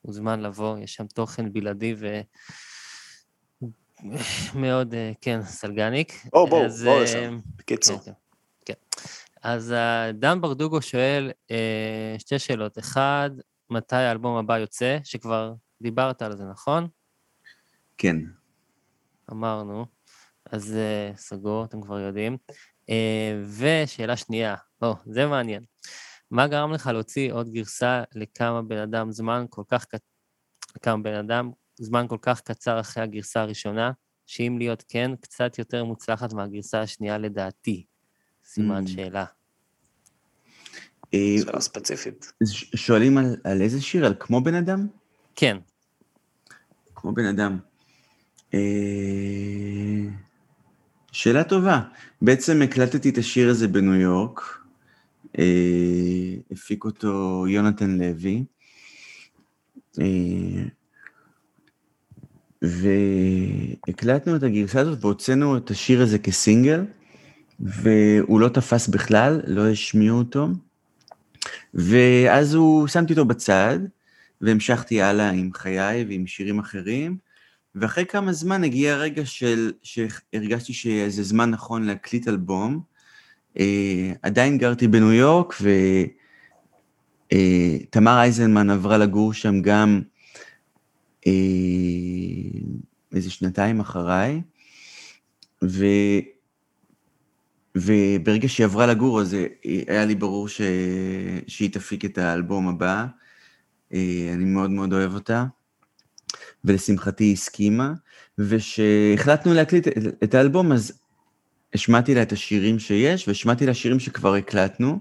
מוזמן לבוא, יש שם תוכן בלעדי ו... מאוד, אה, כן, סלגניק. בואו, בואו, בואו אה, לשם. בקיצור. כן, כן, כן. אז אה, דן ברדוגו שואל אה, שתי שאלות. אחד, מתי האלבום הבא יוצא? שכבר דיברת על זה, נכון? כן. אמרנו. אז אה, סגור, אתם כבר יודעים. אה, ושאלה שנייה, או, זה מעניין. מה גרם לך להוציא עוד גרסה לכמה בן אדם זמן כל כך קצר, לכמה בן אדם זמן כל כך קצר אחרי הגרסה הראשונה, שאם להיות כן, קצת יותר מוצלחת מהגרסה השנייה לדעתי? סימן Mm. שאלה. אה, שאלה ספציפית. שואלים על, על איזה שיר? על כמו בן אדם? כן, כמו בן אדם. אה, שאלה טובה. בעצם הקלטתי את השיר הזה בניו יורק, אה, הפיק אותו יונתן לוי, אה, והקלטנו את הגרסה הזאת והוצאנו את השיר הזה כסינגל, והוא לא תפס בכלל, לא השמיעו אותו, ואז הוא, שמתי אותו בצד, והמשכתי הלאה עם חיי ועם שירים אחרים, ואחרי כמה זמן הגיע הרגע של, שהרגשתי שזה זמן נכון להקליט אלבום. אה, עדיין גרתי בניו יורק, ותמר אייזנמן עברה לגור שם גם אה, איזה שנתיים אחריי, ו... וברגע שהיא עברה לגור, אז אה, היה לי ברור ש... שהיא תפיק את האלבום הבא. אה, אני מאוד מאוד אוהב אותה, ולשמחתי היא הסכימה, וכשהחלטנו להקליט את האלבום, אז השמעתי לה את השירים שיש, והשמעתי לה שירים שכבר הקלטנו.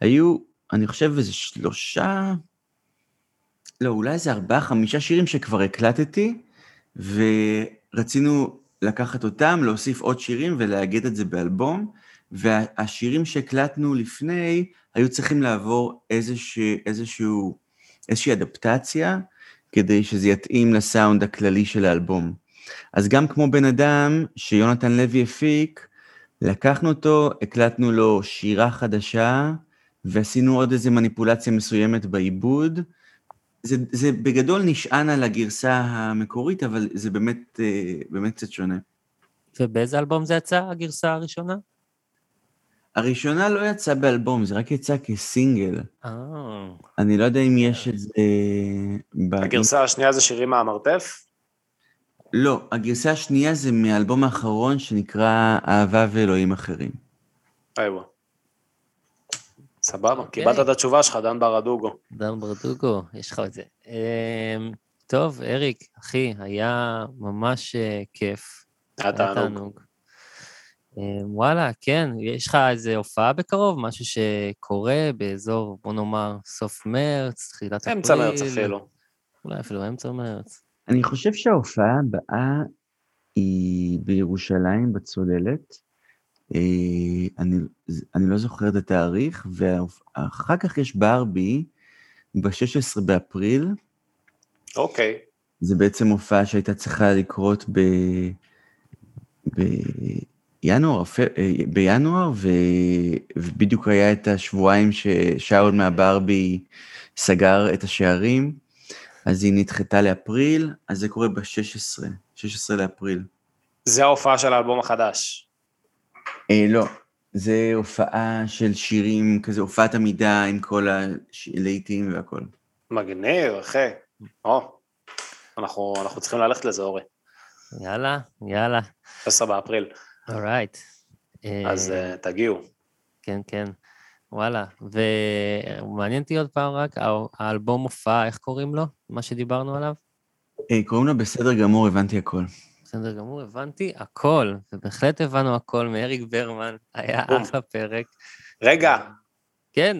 היו, אני חושב, איזה שלושה, לא, אולי איזה ארבעה, חמישה שירים שכבר הקלטתי, ורצינו לקחת אותם, להוסיף עוד שירים ולאגד את זה באלבום, והשירים שהקלטנו לפני, היו צריכים לעבור איזשהו, איזשהו איזושהי אדפטציה, כדי שזה יתאים לסאונד הכללי של האלבום. אז גם כמו בן אדם שיונתן לוי הפיק, לקחנו אותו, הקלטנו לו שירה חדשה, ועשינו עוד איזו מניפולציה מסוימת בעיבוד. זה, זה בגדול נשען על הגרסה המקורית, אבל זה באמת, אה, באמת קצת שונה. ובאיזה אלבום זה יצא, הגרסה הראשונה? הראשונה לא יצאה באלבום, זה רק יצא כסינגל. אה, אני לא יודע אם יש את זה... ב- הגרסה השנייה זה שירים מהמרתף? לא, הגרסה השנייה זה מהאלבום האחרון שנקרא אהבה ואלוהים אחרים. איווה. סבבה, קיבלת את התשובה שלך, דן ברדוגו. דן ברדוגו, יש לך את זה. אמ, טוב, אריק, אחי, היה ממש אה, כיף. היה תענוג. אמ, וואלה, כן, יש לך איזה הופעה בקרוב? משהו שקורה באזור, בוא נאמר, סוף מרץ, תחילת אפריל? אמצע מרץ אפילו. אולי אפילו אמצע מרץ. אני חושב שההופעה הבאה היא בירושלים, בצוללת. אה, אני, אני לא זוכר את התאריך, ואחר כך יש ברבי ב-16 באפריל. אוקיי. זה בעצם הופעה שהייתה צריכה לקרות ב... בינואר, פ... אה, בינואר ו... ובדיוק היה את השבועיים ששאול מהברבי סגר את השערים, אז היא נדחתה לאפריל, אז זה קורה ב-16, 16 לאפריל. זה ההופעה של האלבום החדש. אה, לא, זה הופעה של שירים, כזה הופעת עמידה עם כל הלהיטים והכל. מגניב, אחי. או, אנחנו, אנחנו צריכים ללכת לזה, אורי. יאללה, יאללה. 16 באפריל. אורייט. אז uh, תגיעו. כן, כן. וואלה. ומעניין אותי עוד פעם רק, הא- האלבום הופעה, איך קוראים לו? מה שדיברנו עליו? אה, קוראים לו בסדר גמור, הבנתי הכל. בסדר גמור, הבנתי הכל, ובהחלט הבנו הכל מאריק ברמן, היה. אחלה פרק. רגע, כן,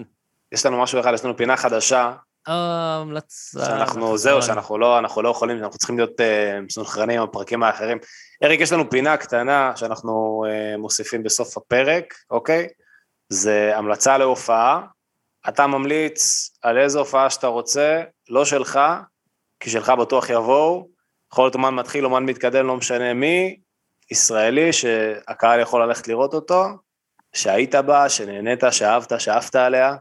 יש לנו משהו אחד, יש לנו פינה חדשה, המלצה. שאנחנו. זהו, שאנחנו לא, אנחנו לא יכולים, אנחנו צריכים להיות אה, מסונכרנים עם הפרקים האחרים. אריק, יש לנו פינה קטנה שאנחנו אה, מוסיפים בסוף הפרק, אוקיי? זה המלצה להופעה. אתה ממליץ על איזה הופעה שאתה רוצה, לא שלך, כי שלך בטוח יבואו. יכול להיות אומן מתחיל, אומן מתקדם, לא משנה מי, ישראלי, שהקהל יכול ללכת לראות אותו, שהיית בה, שנהנית, שאהבת, שאהבת עליה.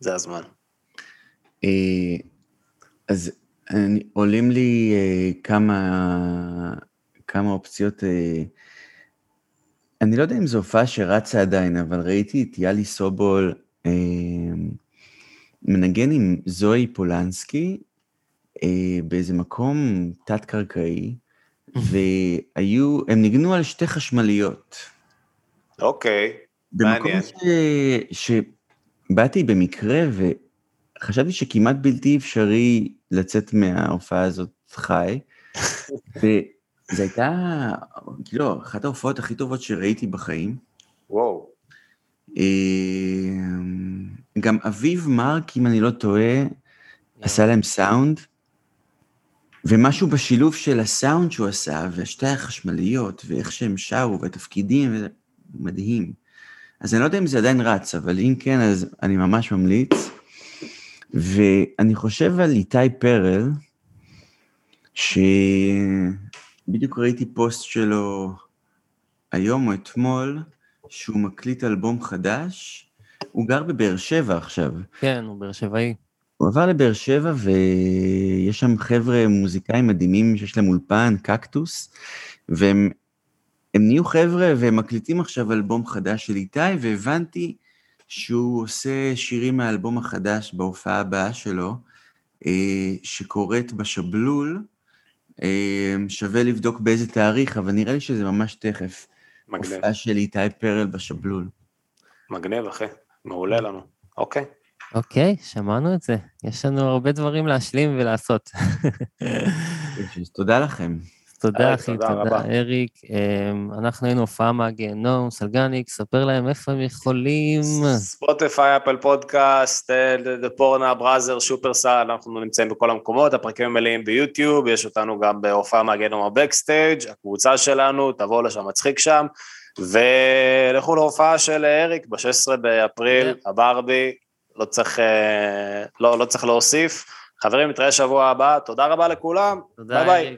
זה הזמן. אה, אז אני, עולים לי אה, כמה, כמה אופציות. אה, אני לא יודע אם זו הופעה שרצה עדיין, אבל ראיתי את יאלי סובול מנגן עם זוהי פולנסקי באיזה מקום תת-קרקעי, והיו, הם ניגנו על שתי חשמליות. אוקיי, במקום מעניין. ש... שבאתי במקרה וחשבתי שכמעט בלתי אפשרי לצאת מההופעה הזאת חי, וזו הייתה, כאילו, אחת ההופעות הכי טובות שראיתי בחיים. וואו. אה, גם אביב מרק, אם אני לא טועה, עשה להם סאונד, ומשהו בשילוב של הסאונד שהוא עשה, והשתי החשמליות, ואיך שהם שרו, והתפקידים, מדהים. אז אני לא יודע אם זה עדיין רץ, אבל אם כן, אז אני ממש ממליץ. ואני חושב על איתי פרל, שבדיוק ראיתי פוסט שלו היום או אתמול, שהוא מקליט אלבום חדש. הוא גר בבאר שבע עכשיו. כן, הוא באר שבעי. הוא עבר לבאר שבע ויש שם חבר'ה מוזיקאים מדהימים שיש להם אולפן, קקטוס, והם הם נהיו חבר'ה והם מקליטים עכשיו אלבום חדש של איתי, והבנתי שהוא עושה שירים מהאלבום החדש בהופעה הבאה שלו, אה, שקורית בשבלול, אה, שווה לבדוק באיזה תאריך, אבל נראה לי שזה ממש תכף. מגניב, הופעה של איתי פרל בשבלול. מגניב אחי, מעולה לנו. אוקיי. אוקיי, שמענו את זה. יש לנו הרבה דברים להשלים ולעשות. תודה לכם. תודה, אחי, תודה תודה. אריק. אמ, אנחנו היינו הופעה מהגיהנום, סלגניק, ספר להם איפה הם יכולים. Spotify, Apple Podcast, דה פורנה, Brazzers, שופרסל, אנחנו נמצאים בכל המקומות, הפרקים מלאים ביוטיוב, יש אותנו גם בהופעה מהגיהנום ה backstage, הקבוצה שלנו, תבואו לשם, מצחיק שם, ולכו להופעה של אריק ב-16 באפריל, כן. הברבי, לא צריך, אה, לא, לא צריך להוסיף. חברים, נתראה שבוע הבא, תודה רבה לכולם, ביי ביי.